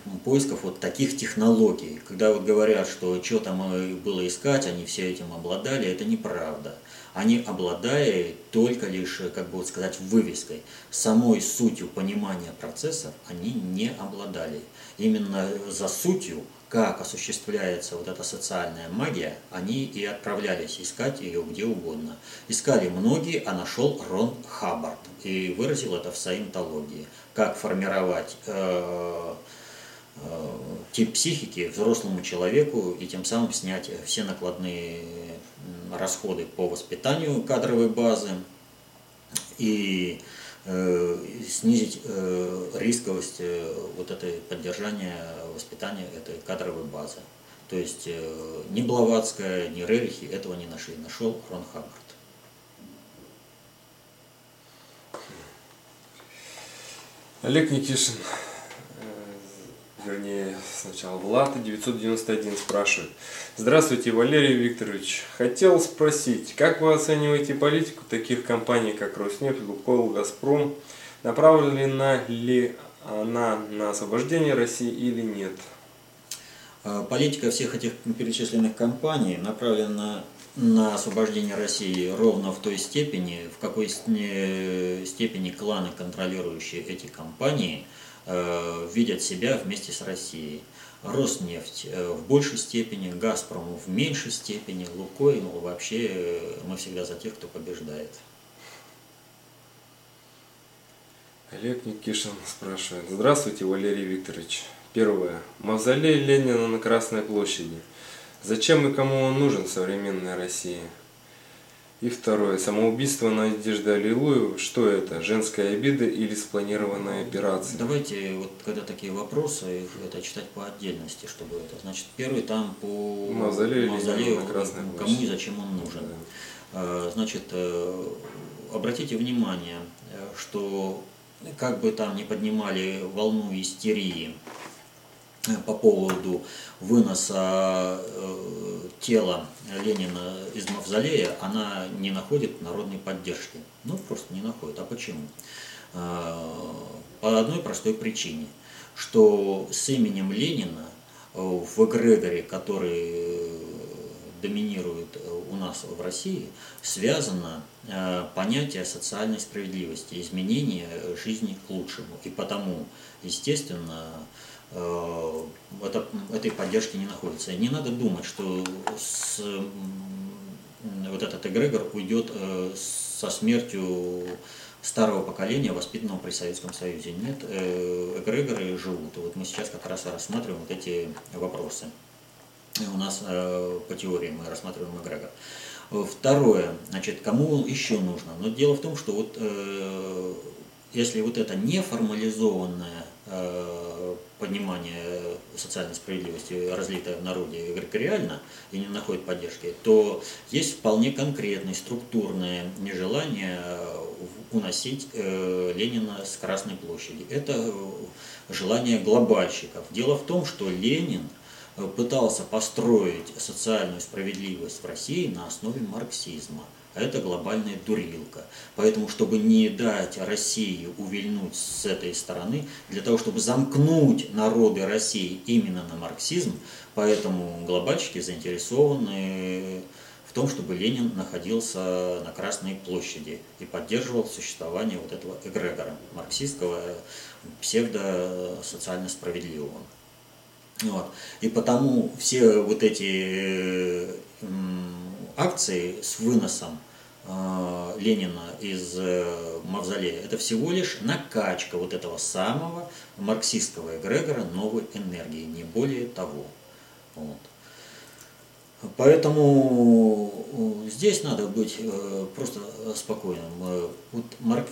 в поисках вот таких технологий. Когда вот говорят, что что там было искать, они все этим обладали, это неправда. Они обладали только лишь, как бы вот сказать, вывеской. Самой сутью понимания процессов они не обладали. Именно за сутью как осуществляется вот эта социальная магия, они и отправлялись искать ее где угодно. Искали многие, а нашел Рон Хаббард и выразил это в саентологии. Как формировать э, э, тип психики взрослому человеку и тем самым снять все накладные расходы по воспитанию кадровой базы и Э, снизить э, рисковость э, вот этой поддержания воспитания этой кадровой базы. То есть ни Блаватская, ни Рерихи этого не нашли. Нашел Рон Хаббард. Олег Никишин вернее, сначала Влад 991 спрашивает. Здравствуйте, Валерий Викторович. Хотел спросить, как вы оцениваете политику таких компаний, как Роснефть, Лукойл, Газпром? Направлена ли она на освобождение России или нет? А, политика всех этих перечисленных компаний направлена на освобождение России ровно в той степени, в какой степени кланы, контролирующие эти компании, Э, видят себя вместе с Россией. Роснефть в большей степени, Газпром в меньшей степени, Лукойл вообще э, мы всегда за тех, кто побеждает. Олег Никишин спрашивает. Здравствуйте, Валерий Викторович. Первое. Мавзолей Ленина на Красной площади. Зачем и кому он нужен в современной России? И второе. Самоубийство Надежды Аллилуевой. Что это? Женская обида или спланированная операция? Давайте, вот когда такие вопросы, это читать по отдельности, чтобы это. Значит, первый там по Мавзолею, Мавзолею кому и зачем он нужен. Да. А, значит, э, обратите внимание, что как бы там не поднимали волну истерии по поводу выноса э, тела Ленина из мавзолея, она не находит народной поддержки. Ну, просто не находит. А почему? Э, по одной простой причине, что с именем Ленина в эгрегоре, который доминирует у нас в России, связано э, понятие социальной справедливости, изменения жизни к лучшему. И потому, естественно, Э, это, этой поддержки не находится. И не надо думать, что с, вот этот эгрегор уйдет э, со смертью старого поколения, воспитанного при Советском Союзе. Нет, эгрегоры живут. И вот мы сейчас как раз рассматриваем вот эти вопросы. У нас по теории мы рассматриваем эгрегор. Второе, значит, кому еще нужно? Но дело в том, что вот если вот это неформализованное понимание социальной справедливости, разлитое в народе эгрегориально и не находит поддержки, то есть вполне конкретное, структурное нежелание уносить э, Ленина с Красной площади. Это желание глобальщиков. Дело в том, что Ленин пытался построить социальную справедливость в России на основе марксизма – а это глобальная дурилка. Поэтому, чтобы не дать России увильнуть с этой стороны, для того, чтобы замкнуть народы России именно на марксизм, поэтому глобальщики заинтересованы в том, чтобы Ленин находился на Красной площади и поддерживал существование вот этого эгрегора марксистского, псевдо-социально справедливого. Вот. И потому все вот эти акции с выносом Ленина из мавзолея, это всего лишь накачка вот этого самого марксистского эгрегора новой энергии, не более того. Вот. Поэтому здесь надо быть просто спокойным. Вот марк...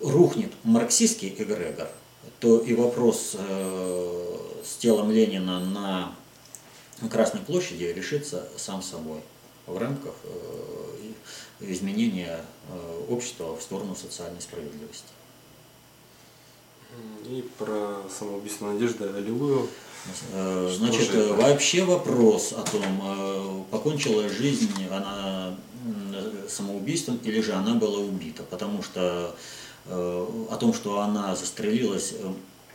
рухнет марксистский эгрегор, то и вопрос с телом Ленина на Красной площади решится сам собой в рамках э, изменения э, общества в сторону социальной справедливости. И про самоубийство Надежды Аллилуйю. Э, значит, вообще вопрос о том, покончила жизнь она самоубийством или же она была убита, потому что о том, что она застрелилась,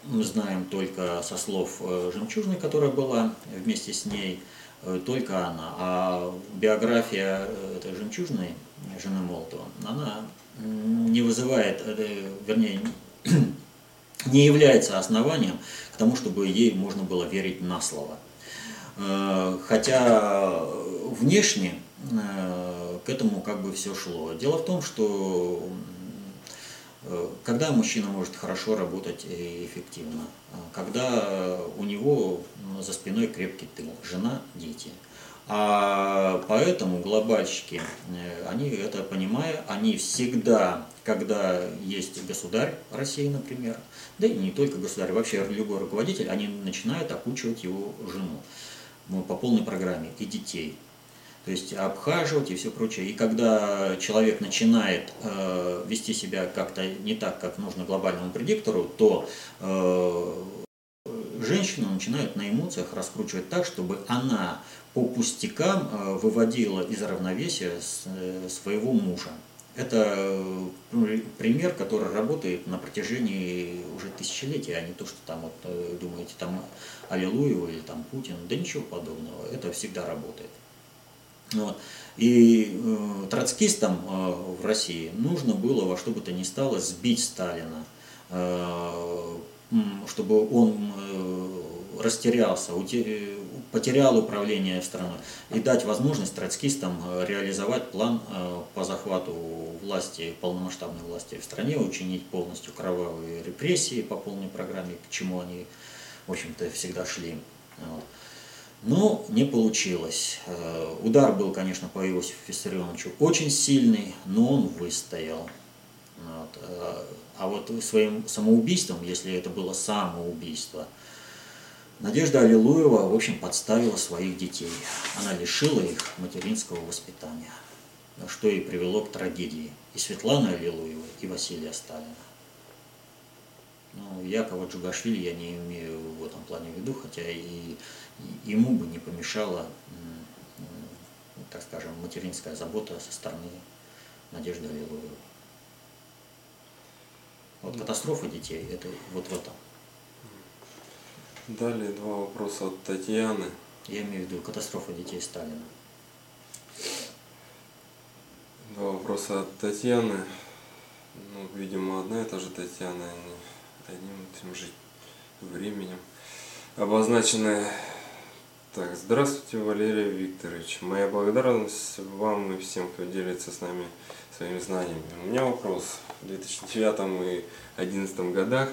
мы знаем только со слов э, Жемчужной, которая была вместе с ней, э, только она. А биография э, этой Жемчужной, жены Молотова, она не вызывает, вернее, не является основанием к тому, чтобы ей можно было верить на слово. Хотя внешне к этому как бы все шло. Дело в том, что Э, когда мужчина может хорошо работать и эффективно, э, когда у него за спиной крепкий тыл, жена, дети. А поэтому глобальщики, э, они это понимая, они всегда, когда есть государь России, например, да и не только государь, вообще любой руководитель, они начинают окучивать его жену ну, по полной программе и детей то есть обхаживать и все прочее. И когда человек начинает э, вести себя как-то не так, как нужно глобальному предиктору, то э, женщину начинают на эмоциях раскручивать так, чтобы она по пустякам э, выводила из равновесия с, э, своего мужа. Это э, пример, который работает на протяжении уже тысячелетий, а не то, что там вот э, думаете, там Аллилуева или там Путин, да ничего подобного. Это всегда работает. Вот. И э, троцкистам э, в России нужно было во что бы то ни стало сбить Сталина, э, чтобы он э, растерялся, потерял управление страной и дать возможность троцкистам э, реализовать план э, по захвату власти, полномасштабной власти в стране, учинить полностью кровавые репрессии по полной программе, к чему они, в общем-то, всегда шли. Вот. Но не получилось. Э, удар был, конечно, по Иосифу Виссарионовичу очень сильный, но он выстоял. Вот. Э, а вот своим самоубийством, если это было самоубийство, Надежда Аллилуева, в общем, подставила своих детей. Она лишила их материнского воспитания, что и привело к трагедии и Светланы Аллилуевой, и Василия Сталина. Ну, Якова Джугашвили я не имею в этом плане в виду, хотя и ему бы не помешала, так скажем, материнская забота со стороны Надежды Аллилуевой. Вот катастрофа детей, это вот в этом. Далее два вопроса от Татьяны. Я имею в виду катастрофа детей Сталина. Два вопроса от Татьяны. Ну, видимо, одна и та же Татьяна, они одним и тем же временем обозначены так, здравствуйте, Валерий Викторович. Моя благодарность вам и всем, кто делится с нами своими знаниями. У меня вопрос. В 2009 и 2011 годах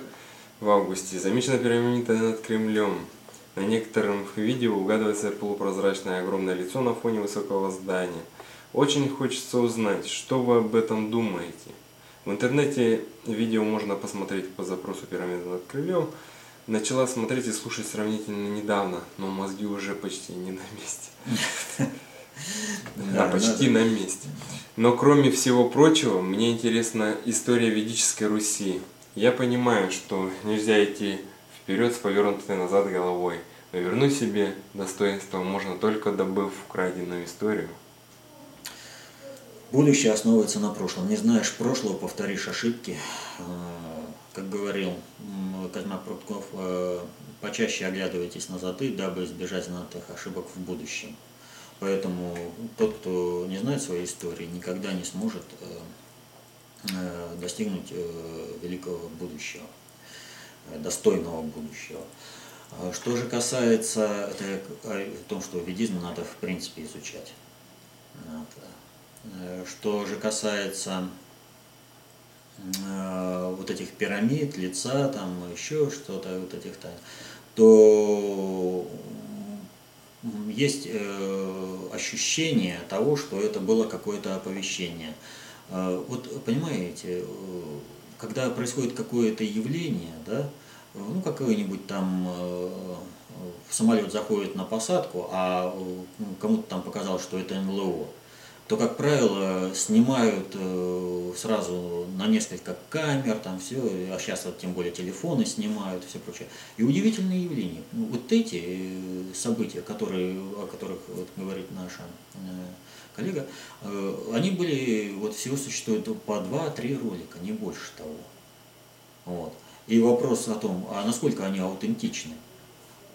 в августе замечена пирамида над Кремлем. На некоторых видео угадывается полупрозрачное огромное лицо на фоне высокого здания. Очень хочется узнать, что вы об этом думаете. В интернете видео можно посмотреть по запросу пирамида над Кремлем. Начала смотреть и слушать сравнительно недавно, но мозги уже почти не на месте. Да, почти на месте. Но кроме всего прочего, мне интересна история ведической Руси. Я понимаю, что нельзя идти вперед с повернутой назад головой, но вернуть себе достоинство можно только добыв украденную историю. Будущее основывается на прошлом. Не знаешь прошлого, повторишь ошибки. Э, как говорил Козьма Прутков, э, почаще оглядывайтесь назад, и дабы избежать знатых ошибок в будущем. Поэтому тот, кто не знает своей истории, никогда не сможет э, э, достигнуть великого будущего, достойного будущего. Что же касается это, о том, что ведизм надо в принципе изучать. Вот. Что же касается э, вот этих пирамид, лица, там еще что-то, вот этих там, то есть э, ощущение того, что это было какое-то оповещение. Э, вот понимаете, э, когда происходит какое-то явление, да, ну какой-нибудь там самолет заходит на посадку, а кому-то там показалось, что это НЛО, то, как правило, снимают сразу на несколько камер, там все, а сейчас вот тем более телефоны снимают и все прочее. И удивительные явления. Ну, вот эти события, которые, о которых вот, говорит наша коллега, э, они были, вот всего существует по два-три ролика, не больше того. Вот. И вопрос о том, а насколько они аутентичны.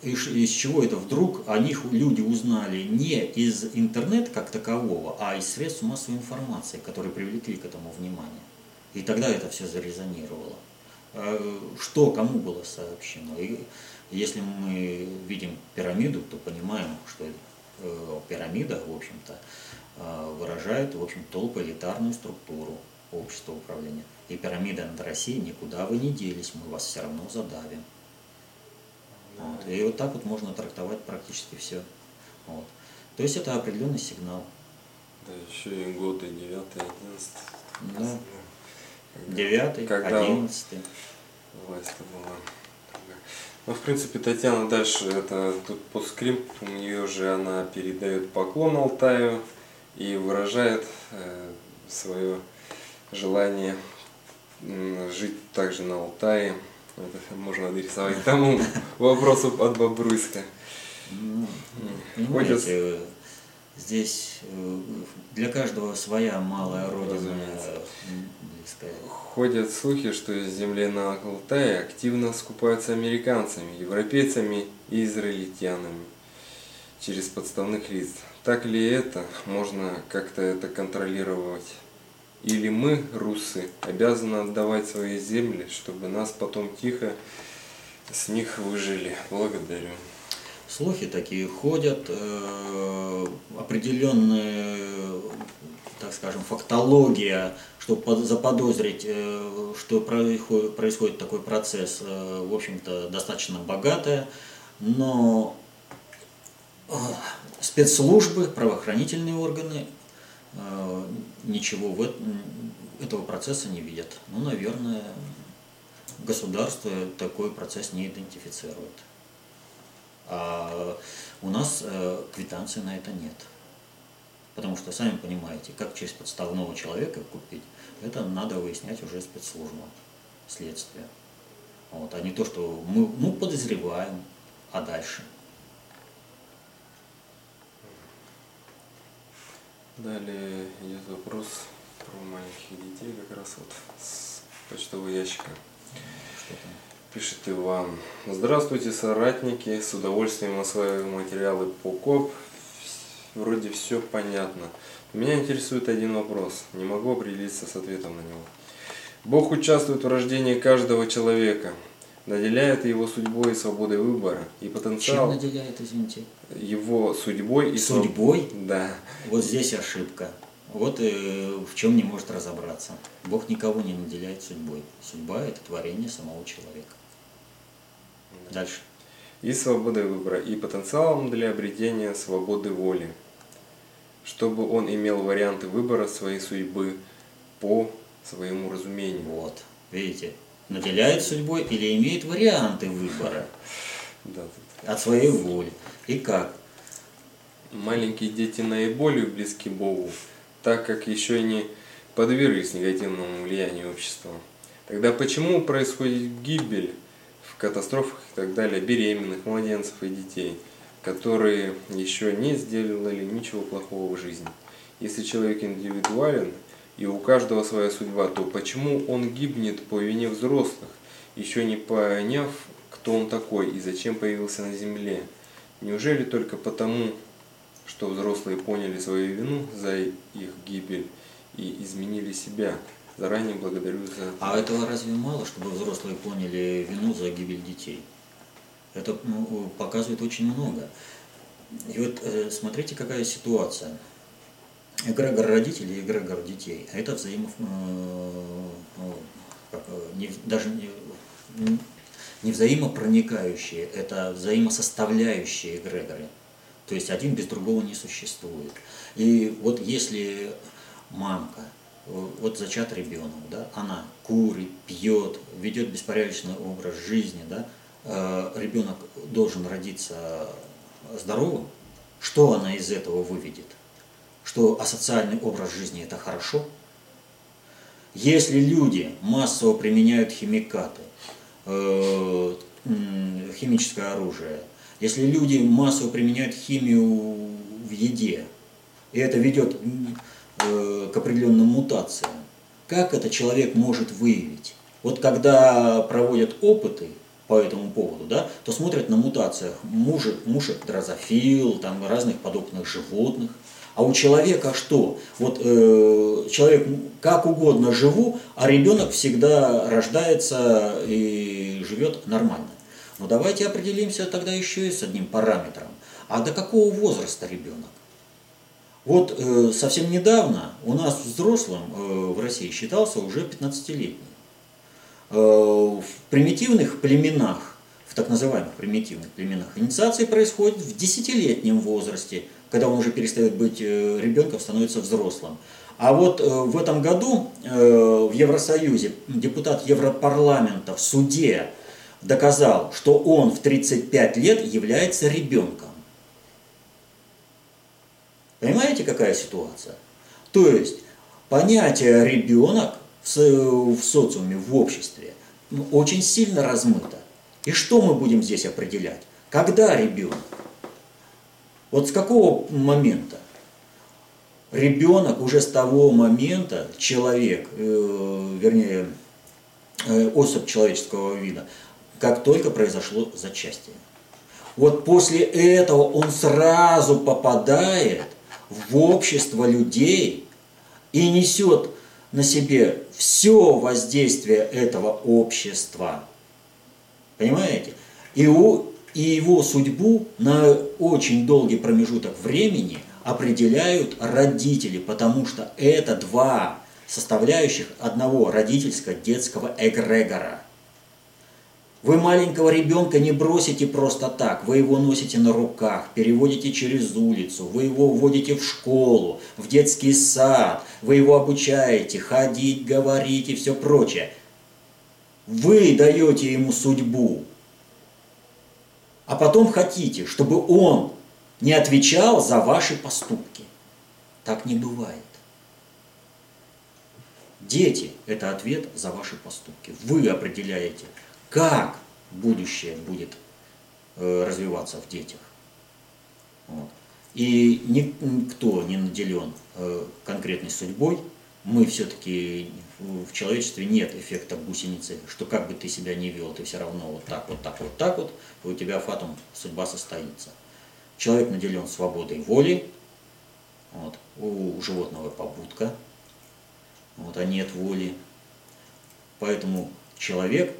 Из чего это вдруг о них люди узнали не из интернета как такового, а из средств массовой информации, которые привлекли к этому внимание. И тогда это все зарезонировало. А что кому было сообщено? И если мы видим пирамиду, то понимаем, что э, пирамида, в общем-то, Э, выражает, в общем, толпоэлитарную структуру общества управления. И пирамида над Россией никуда вы не делись, мы вас все равно задавим. Вот. И вот так вот можно трактовать практически все. Вот. То есть это определенный сигнал. Да, еще и годы 9 11 Да. Девятый, одиннадцатый. Власть была. Ну, в принципе, Татьяна дальше, это тут по скрипту, у нее же она передает поклон Алтаю, и выражает э, свое желание жить также на Алтае. Это можно адресовать тому вопросу от Бобруйска. Ну, понимаете, здесь э, для каждого своя малая родина. Ходят слухи, что из земли на Алтае активно скупаются американцами, европейцами и израильтянами через подставных лиц. Так ли это? Можно как-то это контролировать? Или мы, русы, обязаны отдавать свои земли, чтобы нас потом тихо с них выжили? Благодарю. Слухи такие ходят, э, определенная, так скажем, фактология, чтобы заподозрить, э, что происходит, такой процесс, э, в общем-то, достаточно богатая, но спецслужбы, правоохранительные органы ничего в этого процесса не видят. Ну, наверное, государство такой процесс не идентифицирует. А у нас э, квитанции на это нет. Потому что, сами понимаете, как через подставного человека купить, это надо выяснять уже спецслужбам, следствие. Вот, а не то, что мы ну, подозреваем, а дальше – Далее идет вопрос про маленьких детей, как раз вот с почтового ящика. Пишите вам. Здравствуйте, соратники. С удовольствием осваиваю материалы по КОП. Вроде все понятно. Меня интересует один вопрос. Не могу определиться с ответом на него. Бог участвует в рождении каждого человека наделяет его судьбой и свободой выбора и потенциал. Чем наделяет, извините? Его судьбой и судьбой. Своб... Да. Вот здесь ошибка. Вот э, в чем не может разобраться. Бог никого не наделяет судьбой. Судьба – это творение самого человека. Да. Дальше. И свободой выбора, и потенциалом для обретения свободы воли, чтобы он имел варианты выбора своей судьбы по своему разумению. Вот, видите, наделяет судьбой или имеет варианты выбора от своей воли. И как? Маленькие дети наиболее близки Богу, так как еще не подверглись негативному влиянию общества. Тогда почему происходит гибель в катастрофах и так далее беременных, младенцев и детей, которые еще не сделали ничего плохого в жизни? Если человек индивидуален, и у каждого своя судьба, то почему он гибнет по вине взрослых, еще не поняв, кто он такой и зачем появился на земле? Неужели только потому, что взрослые поняли свою вину за их гибель и изменили себя? Заранее благодарю за... А этого разве мало, чтобы взрослые поняли вину за гибель детей? Это ну, показывает очень много. И вот э, смотрите, какая ситуация. Эгрегор родителей и эгрегор детей. А это взаимо, не, даже не, не взаимопроникающие, это взаимосоставляющие эгрегоры. То есть один без другого не существует. И вот если мамка, вот зачат ребенок, да, она курит, пьет, ведет беспорядочный образ жизни, да, э, ребенок должен родиться здоровым, что она из этого выведет? Что асоциальный образ жизни это хорошо? Если люди массово применяют химикаты, э, химическое оружие, если люди массово применяют химию в еде, и это ведет э, к определенным мутациям, как это человек может выявить? Вот когда проводят опыты по этому поводу, да, то смотрят на мутациях мушек, мушек дрозофил, там разных подобных животных. А у человека что? Вот э, человек как угодно живу, а ребенок всегда рождается и живет нормально. Но давайте определимся тогда еще и с одним параметром. А до какого возраста ребенок? Вот э, совсем недавно у нас взрослым э, в России считался уже 15-летний. Э, в примитивных племенах, в так называемых примитивных племенах, инициация происходит в десятилетнем возрасте, когда он уже перестает быть э, ребенком, становится взрослым. А вот э, в этом году в Евросоюзе депутат Европарламента в суде доказал, что он в 35 лет является ребенком. Понимаете, какая ситуация? То есть понятие ребенок в, социуме, в обществе очень сильно размыто. И что мы будем здесь определять? Когда ребенок? Вот с какого момента? Ребенок уже с того момента, человек, э, вернее, э, особь человеческого вида, как только произошло зачастие. Вот после этого он сразу попадает в общество людей и несет на себе все воздействие этого общества. Понимаете? И, у, и его судьбу на очень долгий промежуток времени определяют родители, потому что это два составляющих одного родительско-детского эгрегора – вы маленького ребенка не бросите просто так, вы его носите на руках, переводите через улицу, вы его вводите в школу, в детский сад, вы его обучаете ходить, говорить и все прочее. Вы даете ему судьбу, а потом хотите, чтобы он не отвечал за ваши поступки. Так не бывает. Дети – это ответ за ваши поступки. Вы определяете, как будущее будет э, развиваться в детях. Вот. И никто не наделен э, конкретной судьбой. Мы все-таки в человечестве нет эффекта гусеницы, что как бы ты себя не вел, ты все равно вот так, вот так, вот так вот, и у тебя фатум судьба состоится. Человек наделен свободой воли, вот, у животного побудка, вот, а нет воли. Поэтому человек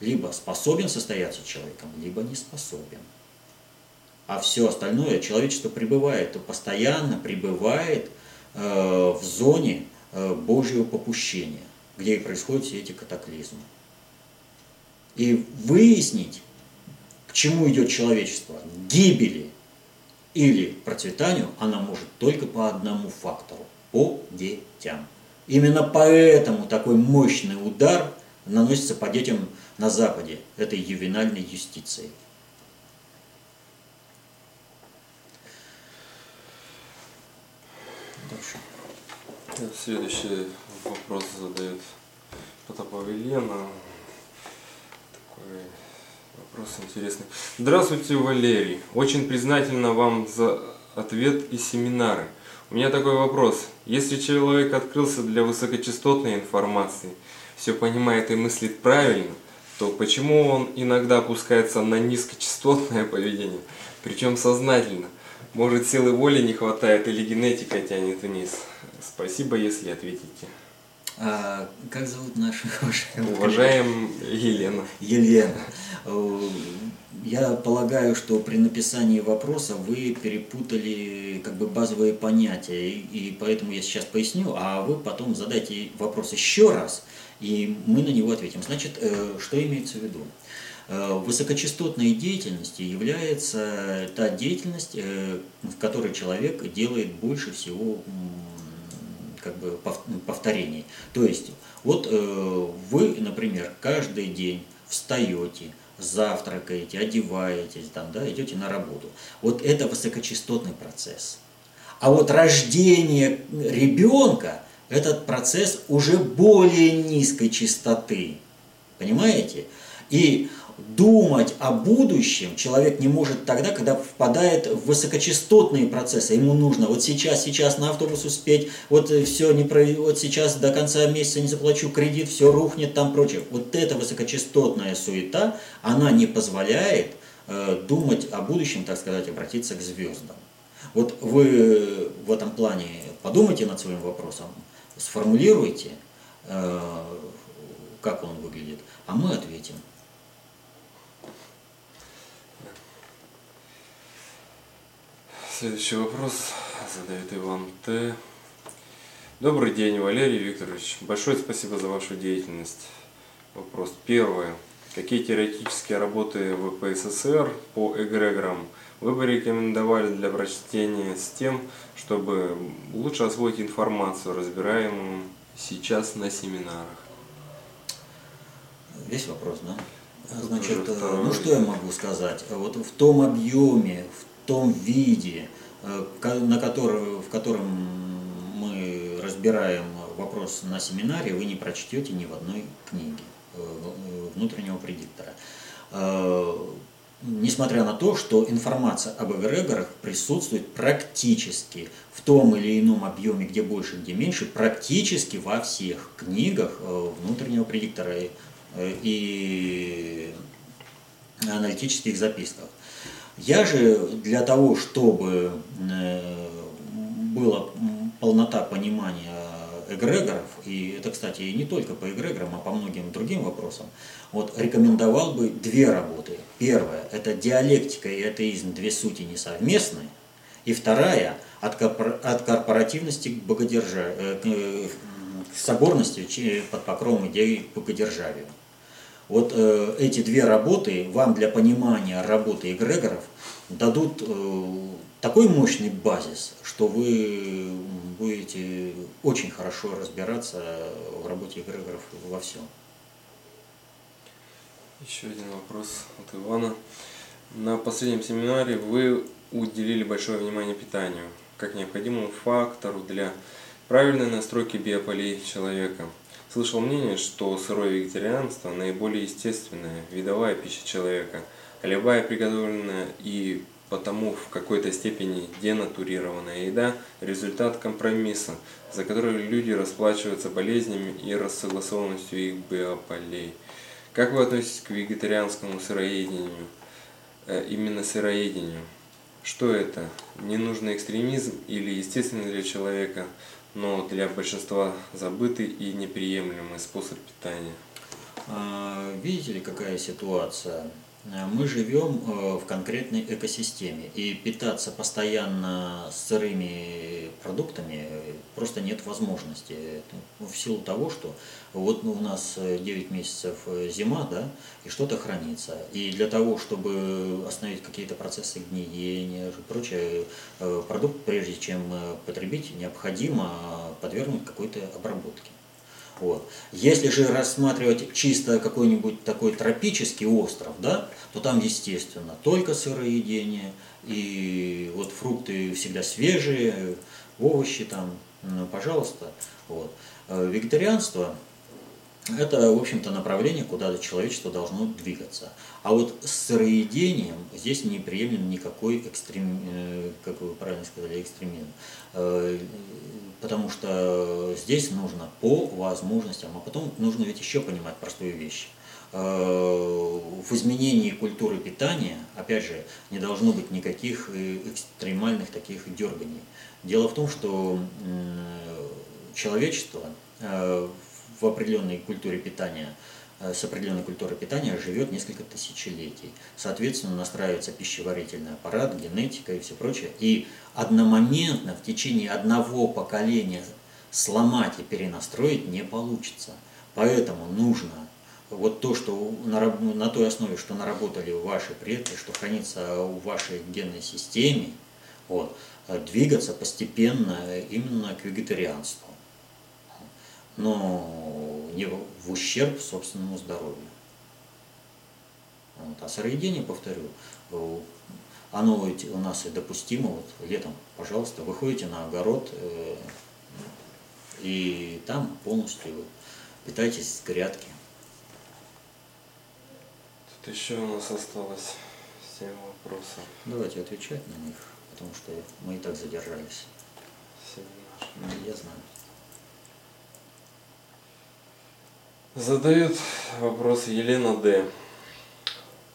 либо способен состояться человеком, либо не способен. А все остальное человечество пребывает, постоянно пребывает э, в зоне Божьего попущения, где и происходят все эти катаклизмы. И выяснить, к чему идет человечество, гибели или процветанию, она может только по одному фактору – по детям. Именно поэтому такой мощный удар наносится по детям на Западе этой ювенальной юстицией. Дальше. Следующий вопрос задает Потапова Елена. Такой вопрос интересный. Здравствуйте, Валерий. Очень признательна вам за ответ и семинары. У меня такой вопрос. Если человек открылся для высокочастотной информации, все понимает и мыслит правильно, то почему он иногда опускается на низкочастотное поведение, причем сознательно? Может силы воли не хватает или генетика тянет вниз? Спасибо, если ответите. А, как зовут нашу уважаемую Уважаем Елена. Елена. Э, я полагаю, что при написании вопроса вы перепутали как бы базовые понятия, и, и поэтому я сейчас поясню, а вы потом задайте вопрос еще раз, и мы на него ответим. Значит, э, что имеется в виду? Э, высокочастотной деятельностью является та деятельность, в которой человек делает больше всего как бы повторений. То есть, вот вы, например, каждый день встаете, завтракаете, одеваетесь, там, да, идете на работу. Вот это высокочастотный процесс. А вот рождение ребенка – этот процесс уже более низкой частоты. Понимаете? И думать о будущем человек не может тогда, когда впадает в высокочастотные процессы. Ему нужно вот сейчас, сейчас на автобус успеть, вот э, все не про, вот сейчас до конца месяца не заплачу кредит, все рухнет там прочее. Вот эта высокочастотная суета, она не позволяет э, думать о будущем, так сказать, обратиться к звездам. Вот вы в этом плане подумайте над своим вопросом, сформулируйте, э, как он выглядит, а мы ответим. Следующий вопрос задает Иван Т. Добрый день, Валерий Викторович. Большое спасибо за вашу деятельность. Вопрос. Первое. Какие теоретические работы ВПССР по эгрегорам вы бы рекомендовали для прочтения с тем, чтобы лучше освоить информацию, разбираемую сейчас на семинарах? Весь вопрос, да? Значит, ну что я могу сказать? Вот в том объеме, в том виде, э, на который, в котором мы разбираем вопрос на семинаре, вы не прочтете ни в одной книге э, внутреннего предиктора. Э, несмотря на то, что информация об эгрегорах присутствует практически в том или ином объеме, где больше, где меньше, практически во всех книгах внутреннего предиктора и аналитических записках. Я же для того, чтобы э, была полнота понимания эгрегоров, и это, кстати, и не только по эгрегорам, а по многим другим вопросам, вот рекомендовал бы две работы. Первая – это диалектика и атеизм, две сути несовместны. И вторая – от, корпоративности к, богодержа... Э, к соборности под покровом идеи богодержавия. Вот э, эти две работы вам для понимания работы эгрегоров дадут э, такой мощный базис, что вы будете очень хорошо разбираться в работе эгрегоров во всем. Еще один вопрос от Ивана. На последнем семинаре вы уделили большое внимание питанию, как необходимому фактору для правильной настройки биополей человека – Слышал мнение, что сырое вегетарианство наиболее естественная, видовая пища человека, а любая приготовленная и потому в какой-то степени денатурированная еда – результат компромисса, за который люди расплачиваются болезнями и рассогласованностью их биополей. Как вы относитесь к вегетарианскому сыроедению? Э, именно сыроедению. Что это? Ненужный экстремизм или естественный для человека но для большинства забытый и неприемлемый способ питания. А, видите ли, какая ситуация? Мы живем э, в конкретной экосистеме, и питаться постоянно сырыми продуктами просто нет возможности. В силу того, что вот у нас 9 месяцев э, зима, да, и что-то хранится. И для того, чтобы остановить какие-то процессы гниения и прочее, э, продукт, прежде чем потребить, необходимо подвергнуть какой-то обработке. Вот. Если же рассматривать чисто какой-нибудь такой тропический остров, да, то там, естественно, только сыроедение, и вот фрукты всегда свежие, овощи там, ну, пожалуйста. Вот. Э, вегетарианство – это, в общем-то, направление, куда человечество должно двигаться. А вот с сыроедением здесь не приемлем никакой экстрем, э, как вы правильно сказали, экстремизм. Э, потому что здесь нужно по возможностям, а потом нужно ведь еще понимать простую вещь. Э, в изменении культуры питания, опять же, не должно быть никаких экстремальных таких дерганий. Дело в том, что человечество в определенной культуре питания, э, с определенной культурой питания живет несколько тысячелетий. Соответственно, настраивается пищеварительный аппарат, генетика и все прочее. И одномоментно в течение одного поколения сломать и перенастроить не получится. Поэтому нужно вот то, что на, на той основе, что наработали ваши предки, что хранится в вашей генной системе, вот, двигаться постепенно именно к вегетарианству. Но не в ущерб собственному здоровью. Вот. А сыроедение, повторю, оно у нас и допустимо. Вот летом, пожалуйста, выходите на огород, э, и там полностью питайтесь с грядки. Тут еще у нас осталось 7 вопросов. Давайте отвечать на них, потому что мы и так задержались. Ну, я знаю. Задает вопрос Елена Д.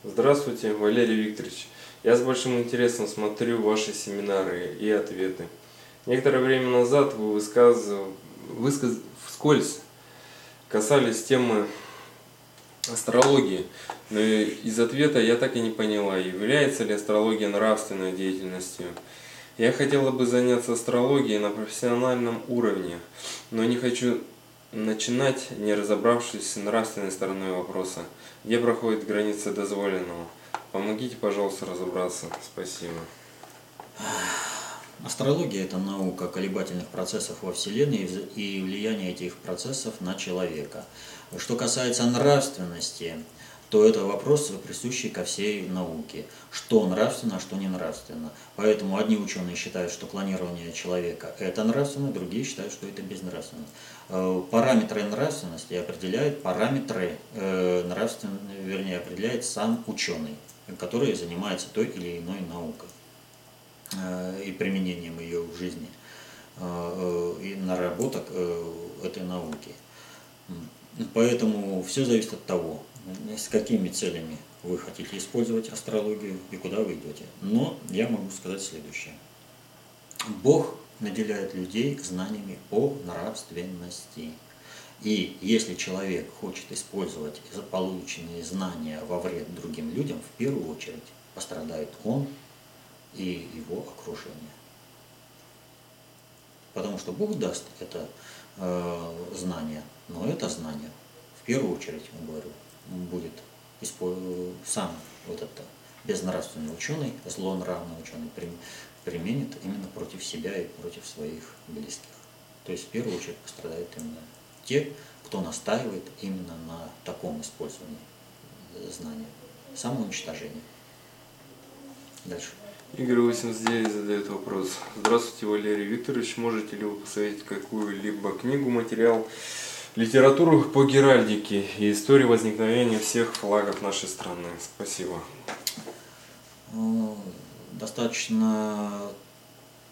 Здравствуйте, Валерий Викторович. Я с большим интересом смотрю ваши семинары и ответы. Некоторое время назад вы высказывали, высказ... вскользь касались темы астрологии, но из ответа я так и не поняла, является ли астрология нравственной деятельностью. Я хотела бы заняться астрологией на профессиональном уровне, но не хочу начинать, не разобравшись с нравственной стороной вопроса, где проходит граница дозволенного. Помогите, пожалуйста, разобраться. Спасибо. Астрология – это наука колебательных процессов во Вселенной и влияние этих процессов на человека. Что касается нравственности, то это вопрос, присущий ко всей науке. Что нравственно, что не нравственно. Поэтому одни ученые считают, что клонирование человека – это нравственно, другие считают, что это безнравственно. Э, параметры нравственности определяют параметры э, нравственности, вернее, определяет сам ученый, который занимается той или иной наукой э, и применением ее в жизни и наработок этой науки. Поэтому все зависит от того, с какими целями вы хотите использовать астрологию и куда вы идете. Но я могу сказать следующее. Бог наделяет людей знаниями о нравственности. И если человек хочет использовать полученные знания во вред другим людям, в первую очередь пострадает он и его окружение. Потому что Бог даст это э, знание, но это знание, в первую очередь, я говорю, будет сам вот этот безнравственный ученый, злонравный ученый применит именно против себя и против своих близких. То есть в первую очередь пострадают именно те, кто настаивает именно на таком использовании знания. Самоуничтожение. Дальше. Игорь 89 задает вопрос. Здравствуйте, Валерий Викторович. Можете ли вы посоветовать какую-либо книгу, материал, литературу по геральдике и истории возникновения всех флагов нашей страны. Спасибо. Достаточно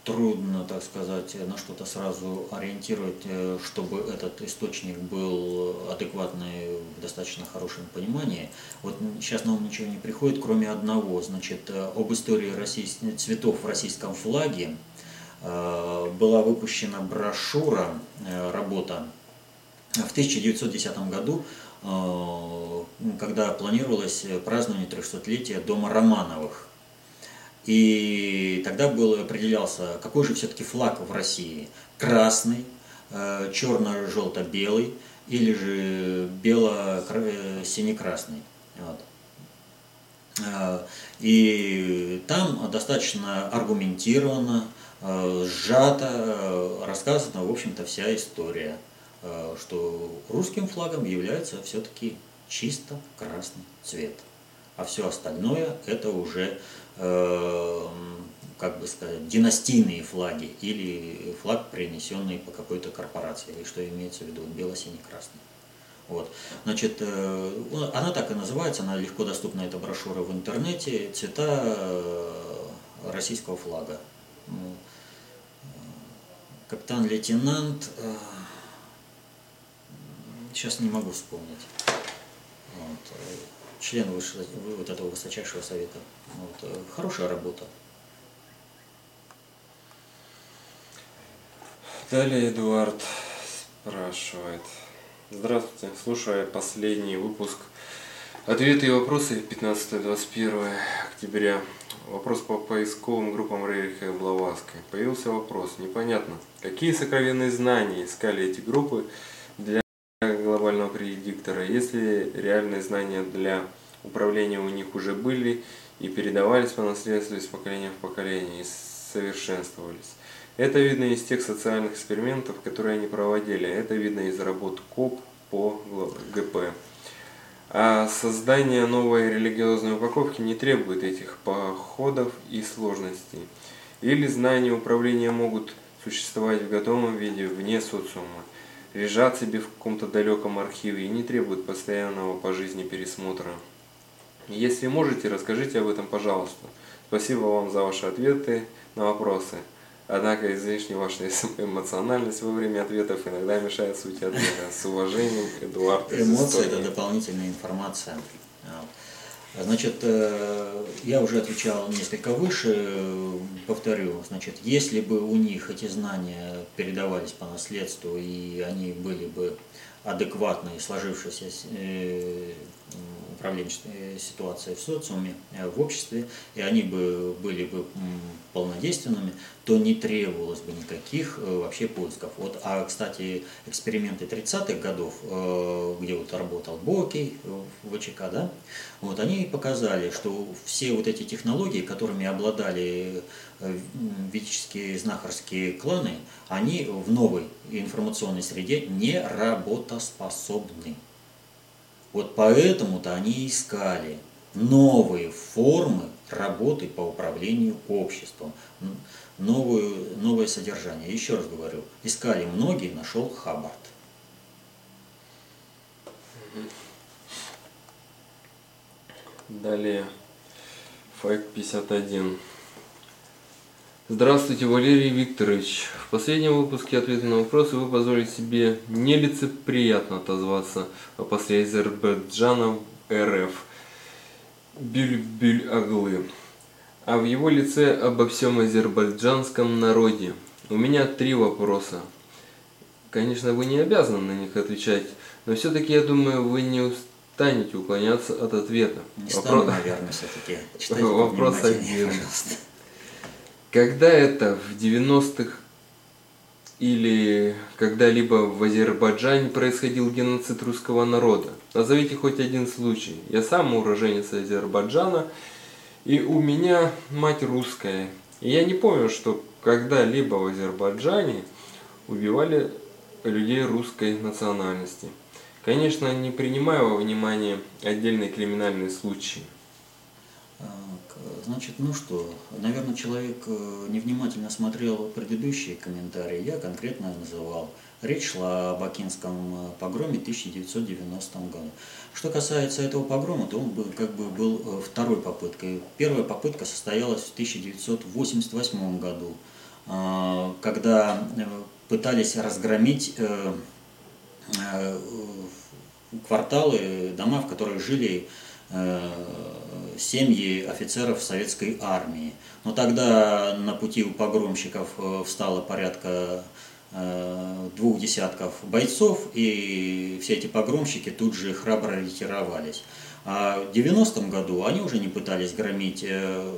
трудно, так сказать, на что-то сразу ориентировать, э, чтобы этот источник был адекватный в достаточно хорошем понимании. Вот сейчас нам ничего не приходит, кроме одного. Значит, э, об истории российс... цветов в российском флаге э, была выпущена брошюра, работа в 1910 году, когда планировалось празднование 300-летия дома Романовых. И тогда был, определялся, какой же все-таки флаг в России. Красный, э, черно-желто-белый или же бело-сине-красный. Вот. Э, и там достаточно аргументированно, сжато рассказана, в общем-то, вся история – Э, что русским флагом является все-таки чисто красный цвет. А все остальное это уже, э, как бы сказать, династийные флаги или флаг, принесенный по какой-то корпорации, или что имеется в виду, бело-синий-красный. Вот. Значит, э, она так и называется, она легко доступна, эта брошюра в интернете, цвета российского флага. Ну, капитан-лейтенант, сейчас не могу вспомнить. Вот. Член выше, вот этого высочайшего совета. Вот. Э, хорошая работа. Далее Эдуард спрашивает. Здравствуйте. Слушая последний выпуск Ответы и вопросы 15-21 октября. Вопрос по поисковым группам Рейриха и Блаватской. Появился вопрос. Непонятно, какие сокровенные знания искали эти группы предиктора, если реальные знания для управления у них уже были и передавались по наследству из поколения в поколение и совершенствовались. Это видно из тех социальных экспериментов, которые они проводили. Это видно из работ КОП по ГП. А создание новой религиозной упаковки не требует этих походов и сложностей. Или знания управления могут существовать в готовом виде вне социума, лежат себе в каком-то далеком архиве и не требуют постоянного по жизни пересмотра. Если можете, расскажите об этом, пожалуйста. Спасибо вам за ваши ответы на вопросы. Однако излишне ваша эмоциональность во время ответов иногда мешает сути ответа. С уважением, Эдуард Эмоции – это дополнительная информация. Значит, э, я уже отвечал несколько выше, повторю, значит, если бы у них эти знания передавались по наследству, и они были бы адекватной сложившейся управленческой ситуации в социуме, э, в обществе, и они бы были бы полнодейственными, то не требовалось бы никаких э, вообще поисков. Вот, а, кстати, эксперименты 30-х годов, э, где вот работал Боки в ВЧК, да, вот, они показали, что все вот эти технологии, которыми обладали ведические знахарские кланы, они в новой информационной среде не работоспособны. Вот поэтому-то они искали новые формы работы по управлению обществом, новую, новое содержание. Еще раз говорю, искали многие, нашел Хаббард. Далее, файк 51. Здравствуйте, Валерий Викторович. В последнем выпуске ответа на вопросы вы позволили себе нелицеприятно отозваться о после Азербайджана РФ Бюль-Бюль-Аглы, а в его лице обо всем азербайджанском народе. У меня три вопроса. Конечно, вы не обязаны на них отвечать, но все-таки, я думаю, вы не устанете уклоняться от ответа. Не стану, Вопрос... наверное, все-таки. Вопрос один. Пожалуйста. Когда это в 90-х или когда-либо в Азербайджане происходил геноцид русского народа? Назовите хоть один случай. Я сам уроженец Азербайджана, и у меня мать русская. И я не помню, что когда-либо в Азербайджане убивали людей русской национальности. Конечно, не принимаю во внимание отдельные криминальные случаи. Значит, ну что, наверное, человек э, невнимательно смотрел предыдущие комментарии, я конкретно называл. Речь шла об Бакинском э, погроме 1990 году. Что касается этого погрома, то он был, как бы был э, второй попыткой. Первая попытка состоялась в 1988 году, когда пытались разгромить кварталы, дома, в которых жили семьи офицеров советской армии. Но тогда на пути у погромщиков э, встало порядка э, двух десятков бойцов, и все эти погромщики тут же храбро ретировались. А в 90-м году они уже не пытались громить э,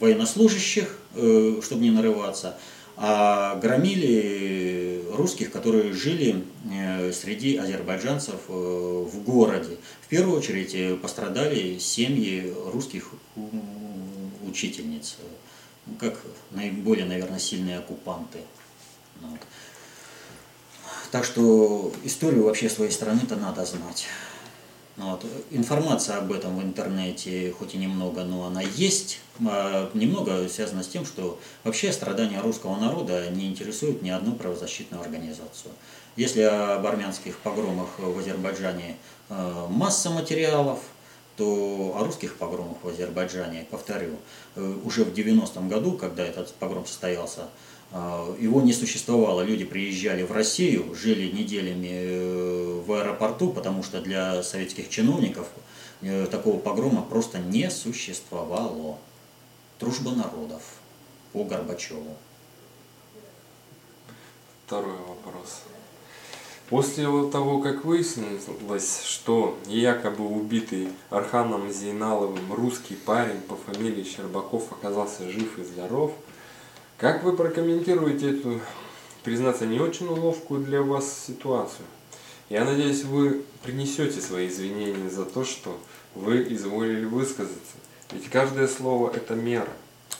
военнослужащих, чтобы не нарываться, а громили русских, которые жили э, среди азербайджанцев э, в городе. В первую очередь э, пострадали семьи русских учительниц, как наиболее, наверное, сильные оккупанты. Так что историю вообще своей страны-то надо знать. Ну вот. Информация об этом в интернете, хоть и немного, но она есть. А немного связано с тем, что вообще страдания русского народа не интересуют ни одну правозащитную организацию. Если об армянских погромах в Азербайджане э, масса материалов, то о русских погромах в Азербайджане, повторю, э, уже в 90-м году, когда этот погром состоялся, а, его не существовало. Люди приезжали в Россию, жили неделями э, в аэропорту, потому что для советских чиновников э, такого погрома просто не существовало. Дружба народов по Горбачеву. Второй вопрос. После того, как выяснилось, что якобы убитый Арханом Зейналовым русский парень по фамилии Щербаков оказался жив и здоров, как вы прокомментируете эту, признаться, не очень ловкую для вас ситуацию? Я надеюсь, вы принесете свои извинения за то, что вы изволили высказаться. Ведь каждое слово – это мера.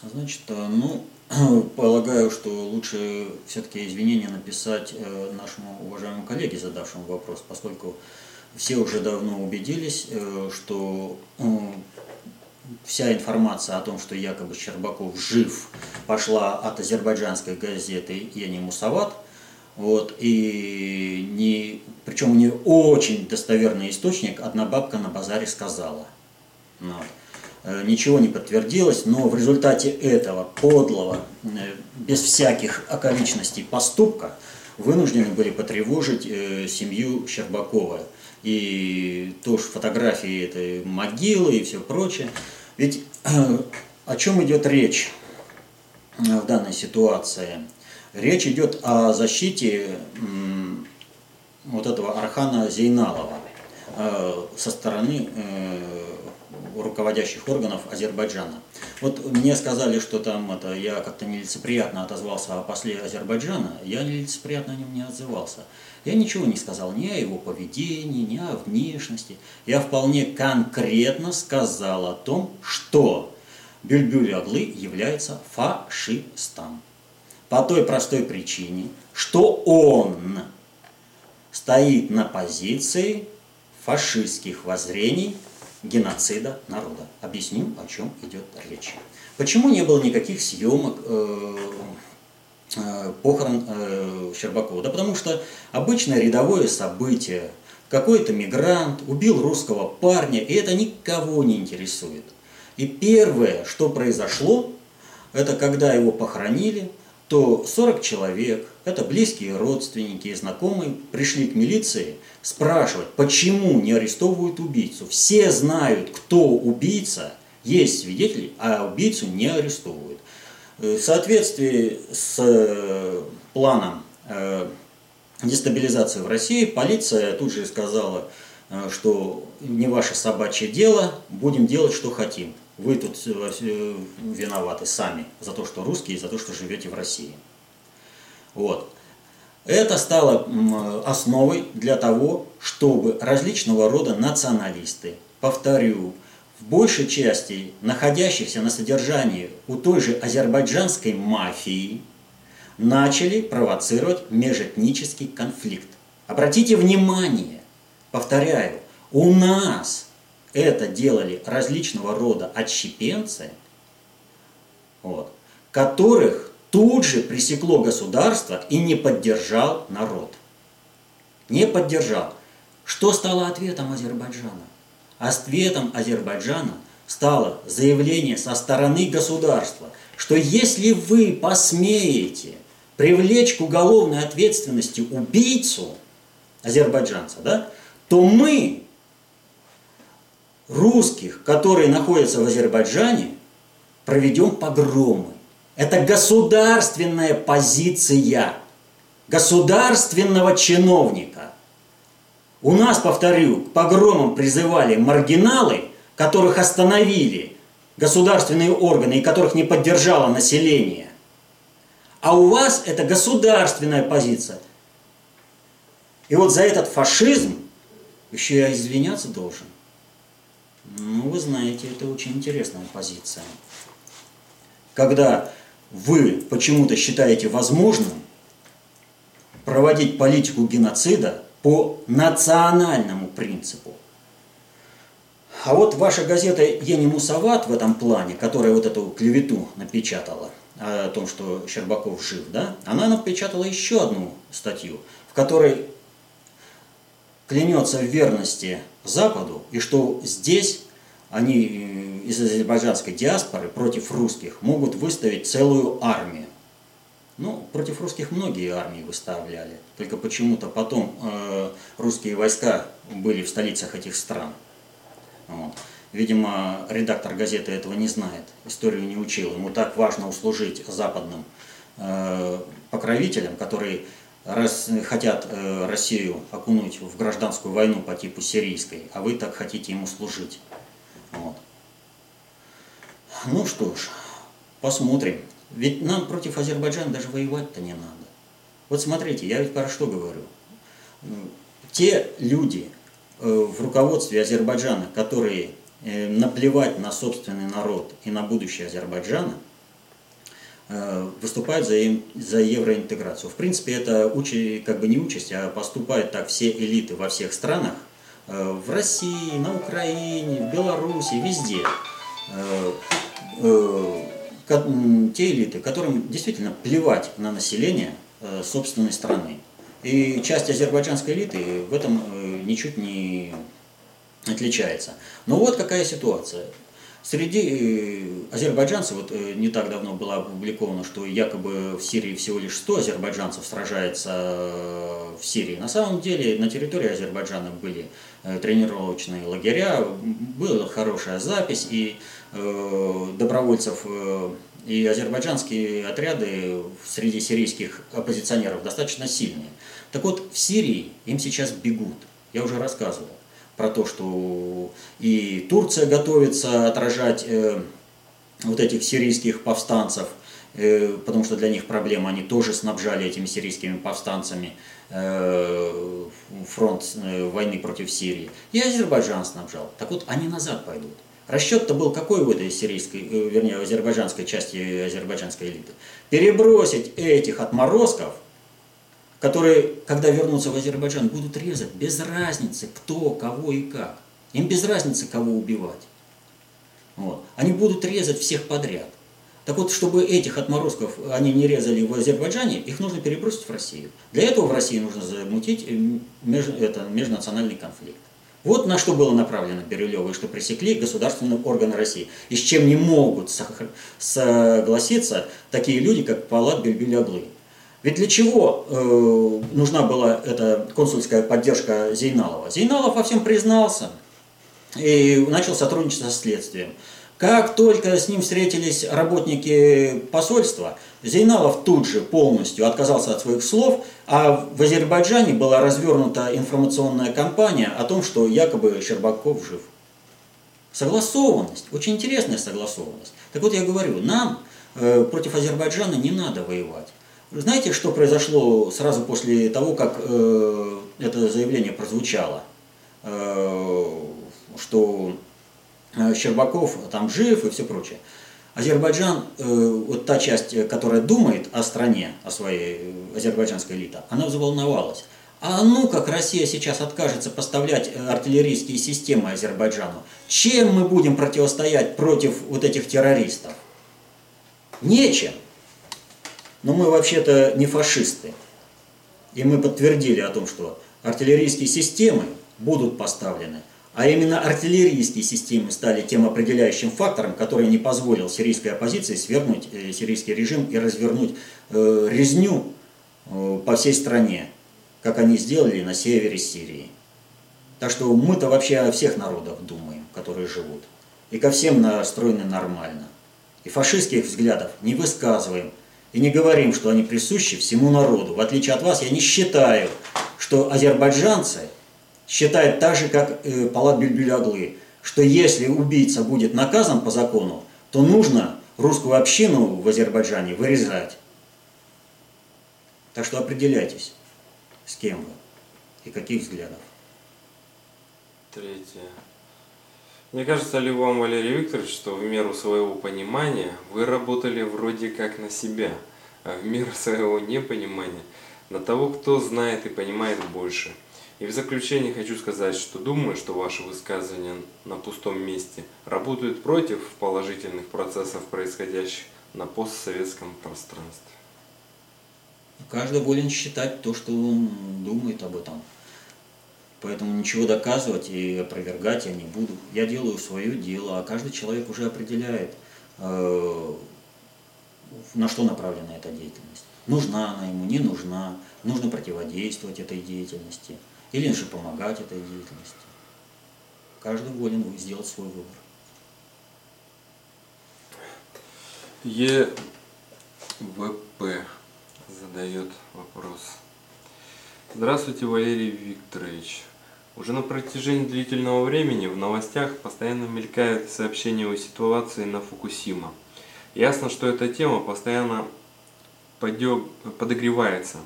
Значит, э, ну, полагаю, что лучше все-таки извинения написать э, нашему уважаемому коллеге, задавшему вопрос, поскольку все уже давно убедились, э, что вся информация о том, что якобы Щербаков жив, пошла от азербайджанской газеты «Яни Мусават», вот, и не, причем не очень достоверный источник, одна бабка на базаре сказала. Вот. Э, ничего не подтвердилось, но в результате этого подлого, э, без всяких околичностей поступка, вынуждены были потревожить э, семью Щербакова. И тоже фотографии этой могилы и все прочее. Ведь о чем идет речь в данной ситуации? Речь идет о защите вот этого Архана Зейналова со стороны руководящих органов Азербайджана. Вот мне сказали, что там это, я как-то нелицеприятно отозвался о после Азербайджана, я нелицеприятно о нем не отзывался. Я ничего не сказал ни о его поведении, ни о внешности. Я вполне конкретно сказал о том, что Бюльбюль Аглы является фашистом. По той простой причине, что он стоит на позиции фашистских воззрений геноцида народа. Объясню, о чем идет речь. Почему не было никаких съемок э, э, похорон э, Щербакова? Да потому что обычное рядовое событие. Какой-то мигрант убил русского парня, и это никого не интересует. И первое, что произошло, это когда его похоронили, то 40 человек, это близкие родственники и знакомые, пришли к милиции спрашивать, почему не арестовывают убийцу. Все знают, кто убийца, есть свидетели, а убийцу не арестовывают. Э, в соответствии с э, планом э, дестабилизации в России, полиция тут же сказала, что не ваше собачье дело, будем делать, что хотим вы тут э, виноваты сами за то, что русские, за то, что живете в России. Вот. Это стало основой для того, чтобы различного рода националисты, повторю, в большей части находящихся на содержании у той же азербайджанской мафии, начали провоцировать межэтнический конфликт. Обратите внимание, повторяю, у нас это делали различного рода отщепенцы, вот, которых тут же пресекло государство и не поддержал народ. Не поддержал. Что стало ответом Азербайджана? Ответом Азербайджана стало заявление со стороны государства, что если вы посмеете привлечь к уголовной ответственности убийцу, азербайджанца, да, то мы русских, которые находятся в Азербайджане, проведем погромы. Это государственная позиция государственного чиновника. У нас, повторю, к погромам призывали маргиналы, которых остановили государственные органы и которых не поддержало население. А у вас это государственная позиция. И вот за этот фашизм еще я извиняться должен. Ну, вы знаете, это очень интересная позиция. Когда вы почему-то считаете возможным проводить политику геноцида по национальному принципу. А вот ваша газета «Ени Мусават» в этом плане, которая вот эту клевету напечатала, о том, что Щербаков жив, да, она напечатала еще одну статью, в которой клянется в верности Западу, и что здесь они э, из азербайджанской диаспоры против русских могут выставить целую армию. Ну, против русских многие армии выставляли, только почему-то потом э, русские войска были в столицах этих стран. Вот. Видимо, редактор газеты этого не знает, историю не учил. Ему так важно услужить западным э, покровителям, которые хотят э, Россию окунуть в гражданскую войну по типу сирийской, а вы так хотите ему служить. Вот. Ну что ж, посмотрим. Ведь нам против Азербайджана даже воевать-то не надо. Вот смотрите, я ведь про что говорю. Те люди э, в руководстве Азербайджана, которые э, наплевать на собственный народ и на будущее Азербайджана, выступают за, за евроинтеграцию. В принципе, это учи, как бы не участь, а поступают так все элиты во всех странах, в России, на Украине, в Беларуси, везде те элиты, которым действительно плевать на население э, собственной страны. И часть азербайджанской элиты в этом э, ничуть не отличается. Но вот какая ситуация. Среди э, азербайджанцев, вот не так давно было опубликовано, что якобы в Сирии всего лишь 100 азербайджанцев сражается в Сирии. На самом деле на территории Азербайджана были тренировочные лагеря, была хорошая запись, и добровольцев и азербайджанские отряды среди сирийских оппозиционеров достаточно сильные. Так вот, в Сирии им сейчас бегут. Я уже рассказывал про то, что и Турция готовится отражать э, вот этих сирийских повстанцев, э, потому что для них проблема, они тоже снабжали этими сирийскими повстанцами э, фронт э, войны против Сирии. И Азербайджан снабжал. Так вот, они назад пойдут. Расчет-то был какой в этой сирийской, э, вернее, азербайджанской части азербайджанской элиты? Перебросить этих отморозков, которые, когда вернутся в Азербайджан, будут резать без разницы, кто, кого и как. Им без разницы, кого убивать. Вот. Они будут резать всех подряд. Так вот, чтобы этих отморозков они не резали в Азербайджане, их нужно перебросить в Россию. Для этого в России нужно замутить э, меж, это, межнациональный конфликт. Вот на что было направлено Бирюлева, и что пресекли государственные органы России. И с чем не могут согласиться такие люди, как Палат Бельбюляглы. Ведь для чего э, нужна была эта консульская поддержка Зейналова? Зейналов во всем признался и начал сотрудничать со следствием. Как только с ним встретились работники посольства, Зейналов тут же полностью отказался от своих слов, а в Азербайджане была развернута информационная кампания о том, что якобы Щербаков жив. Согласованность, очень интересная согласованность. Так вот я говорю, нам э, против Азербайджана не надо воевать. Знаете, что произошло сразу после того, как э, это заявление прозвучало? Э, что Э, Щербаков там жив и все прочее. Азербайджан, вот та часть, которая думает о стране, о своей азербайджанской элите, она взволновалась. А ну как Россия сейчас откажется поставлять артиллерийские системы Азербайджану, чем мы будем противостоять против вот этих террористов? Нечем. Но мы вообще-то не фашисты. И мы подтвердили о том, что артиллерийские системы будут поставлены а именно артиллерийские системы стали тем определяющим фактором, который не позволил сирийской оппозиции свергнуть э, сирийский режим и развернуть э, резню э, по всей стране, как они сделали на севере Сирии. Так что мы-то вообще о всех народах думаем, которые живут. И ко всем настроены нормально. И фашистских взглядов не высказываем. И не говорим, что они присущи всему народу. В отличие от вас, я не считаю, что азербайджанцы – считает так же, как э, Палат Бюльбюляглы, что если убийца будет наказан по закону, то нужно русскую общину в Азербайджане вырезать. Так что определяйтесь, с кем вы и каких взглядов. Третье. Мне кажется ли вам, Валерий Викторович, что в меру своего понимания вы работали вроде как на себя, а в меру своего непонимания на того, кто знает и понимает больше – и в заключение хочу сказать, что думаю, что ваши высказывания на пустом месте работают против положительных процессов, происходящих на постсоветском пространстве. Каждый волен считать то, что он думает об этом. Поэтому ничего доказывать и опровергать я не буду. Я делаю свое дело, а каждый человек уже определяет, э, на что направлена эта деятельность. Нужна она ему, не нужна, нужно противодействовать этой деятельности – или же помогать этой деятельности. Каждый волен сделать свой выбор. ЕВП задает вопрос. Здравствуйте, Валерий Викторович. Уже на протяжении длительного времени в новостях постоянно мелькают сообщения о ситуации на Фукусима. Ясно, что эта тема постоянно подогревается.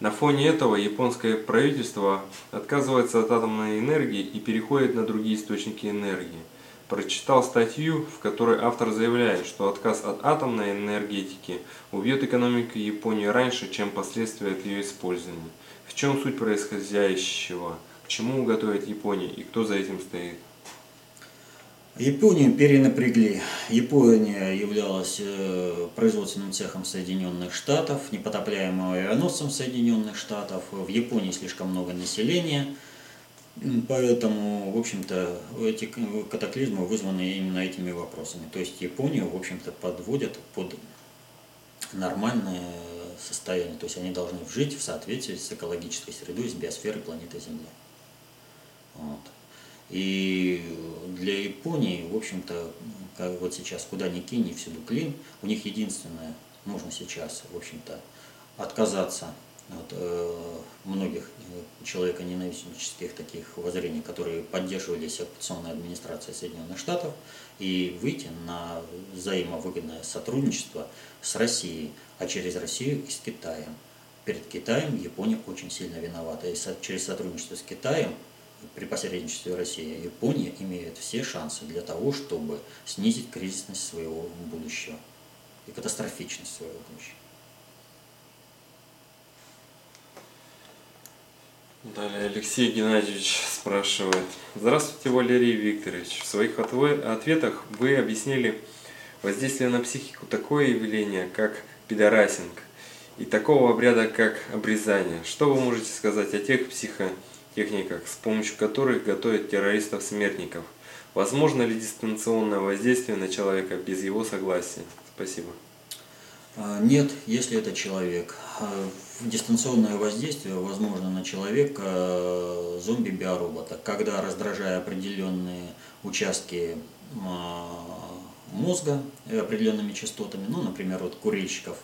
На фоне этого японское правительство отказывается от атомной энергии и переходит на другие источники энергии. Прочитал статью, в которой автор заявляет, что отказ от атомной энергетики убьет экономику Японии раньше, чем последствия от ее использования. В чем суть происходящего? К чему готовит Япония и кто за этим стоит? Японию перенапрягли. Япония являлась э, производственным цехом Соединенных Штатов, непотопляемым авианосцем Соединенных Штатов. В Японии слишком много населения, поэтому, в общем-то, эти катаклизмы вызваны именно этими вопросами. То есть Японию, в общем-то, подводят под нормальное состояние. То есть они должны жить в соответствии с экологической средой, с биосферой планеты Земля. Вот. И для Японии, в общем-то, как вот сейчас куда ни кинь, всюду клин, у них единственное, можно сейчас, в общем-то, отказаться от э, многих э, человеконенавистнических таких воззрений, которые поддерживались оккупационной администрацией Соединенных Штатов, и выйти на взаимовыгодное сотрудничество с Россией, а через Россию и с Китаем. Перед Китаем Япония очень сильно виновата, и через сотрудничество с Китаем при посредничестве России Япония имеет все шансы для того, чтобы снизить кризисность своего будущего и катастрофичность своего будущего. Далее Алексей Геннадьевич спрашивает. Здравствуйте, Валерий Викторович. В своих ответах вы объяснили воздействие на психику такое явление, как пидорасинг, и такого обряда, как обрезание. Что вы можете сказать о тех психо техниках, с помощью которых готовят террористов-смертников. Возможно ли дистанционное воздействие на человека без его согласия? Спасибо. А, нет, если это человек. А, дистанционное воздействие возможно на человека а, зомби-биоробота, когда раздражая определенные участки мозга определенными частотами, ну, например, вот курильщиков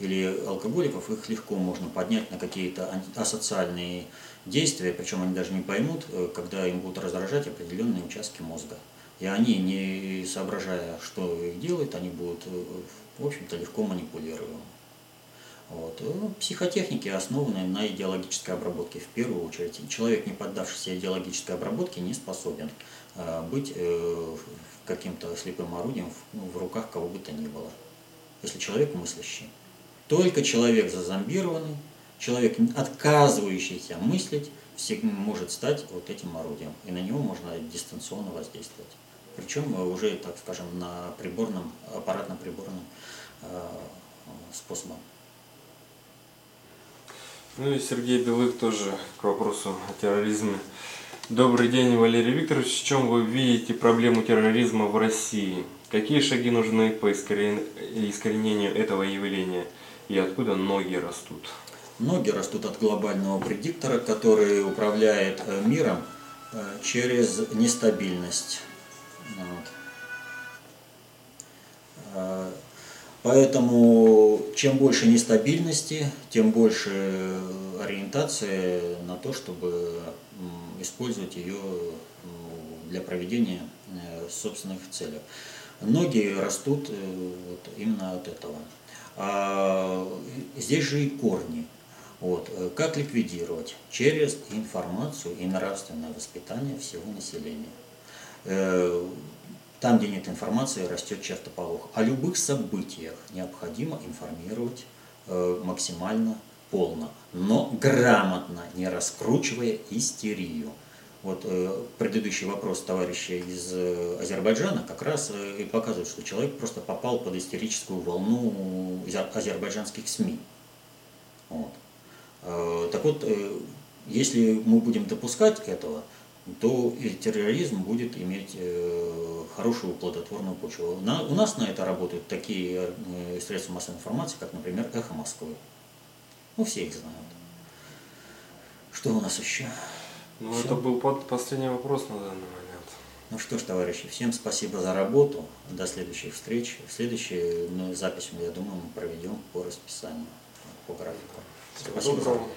или алкоголиков, их легко можно поднять на какие-то асоциальные действия, причем они даже не поймут, э, когда им будут раздражать определенные участки мозга. И они, не соображая, что их делают, они будут, э, в общем-то, легко манипулируемы. Вот. Э, психотехники основаны на идеологической обработке в первую очередь. Человек, не поддавшийся идеологической обработке, не способен быть каким-то слепым орудием в руках кого бы то ни было, если человек мыслящий. Только человек зазомбированный, человек, отказывающийся мыслить, может стать вот этим орудием, и на него можно дистанционно воздействовать. Причем уже, так скажем, на приборном, аппаратно-приборном э, способом. Ну и Сергей Белых тоже к вопросу о терроризме. Добрый день, Валерий Викторович. В чем вы видите проблему терроризма в России? Какие шаги нужны по искоренению этого явления? И откуда ноги растут? Ноги растут от глобального предиктора, который управляет э, миром э, через нестабильность. Вот. Э, поэтому чем больше нестабильности, тем больше ориентации на то, чтобы использовать ее для проведения собственных целей. Ноги растут вот именно от этого. А здесь же и корни. Вот. Э, как ликвидировать? Через информацию и нравственное воспитание всего населения. Э, там, где нет информации, растет чертополох. О любых событиях необходимо информировать э, максимально полно, но грамотно, не раскручивая истерию. Вот предыдущий вопрос товарища из Азербайджана как раз и показывает, что человек просто попал под истерическую волну азербайджанских СМИ. Вот. Э, так вот, э, если мы будем допускать этого, то и терроризм будет иметь э, хорошую плодотворную почву. у нас на это работают такие средства массовой информации, как, например, «Эхо Москвы». Ну, все их знают. Что у нас еще? Ну, Все. это был последний вопрос на данный момент. Ну что ж, товарищи, всем спасибо за работу. До следующих встреч. Следующую ну, запись, я думаю, мы проведем по расписанию, по графику. Всего доброго.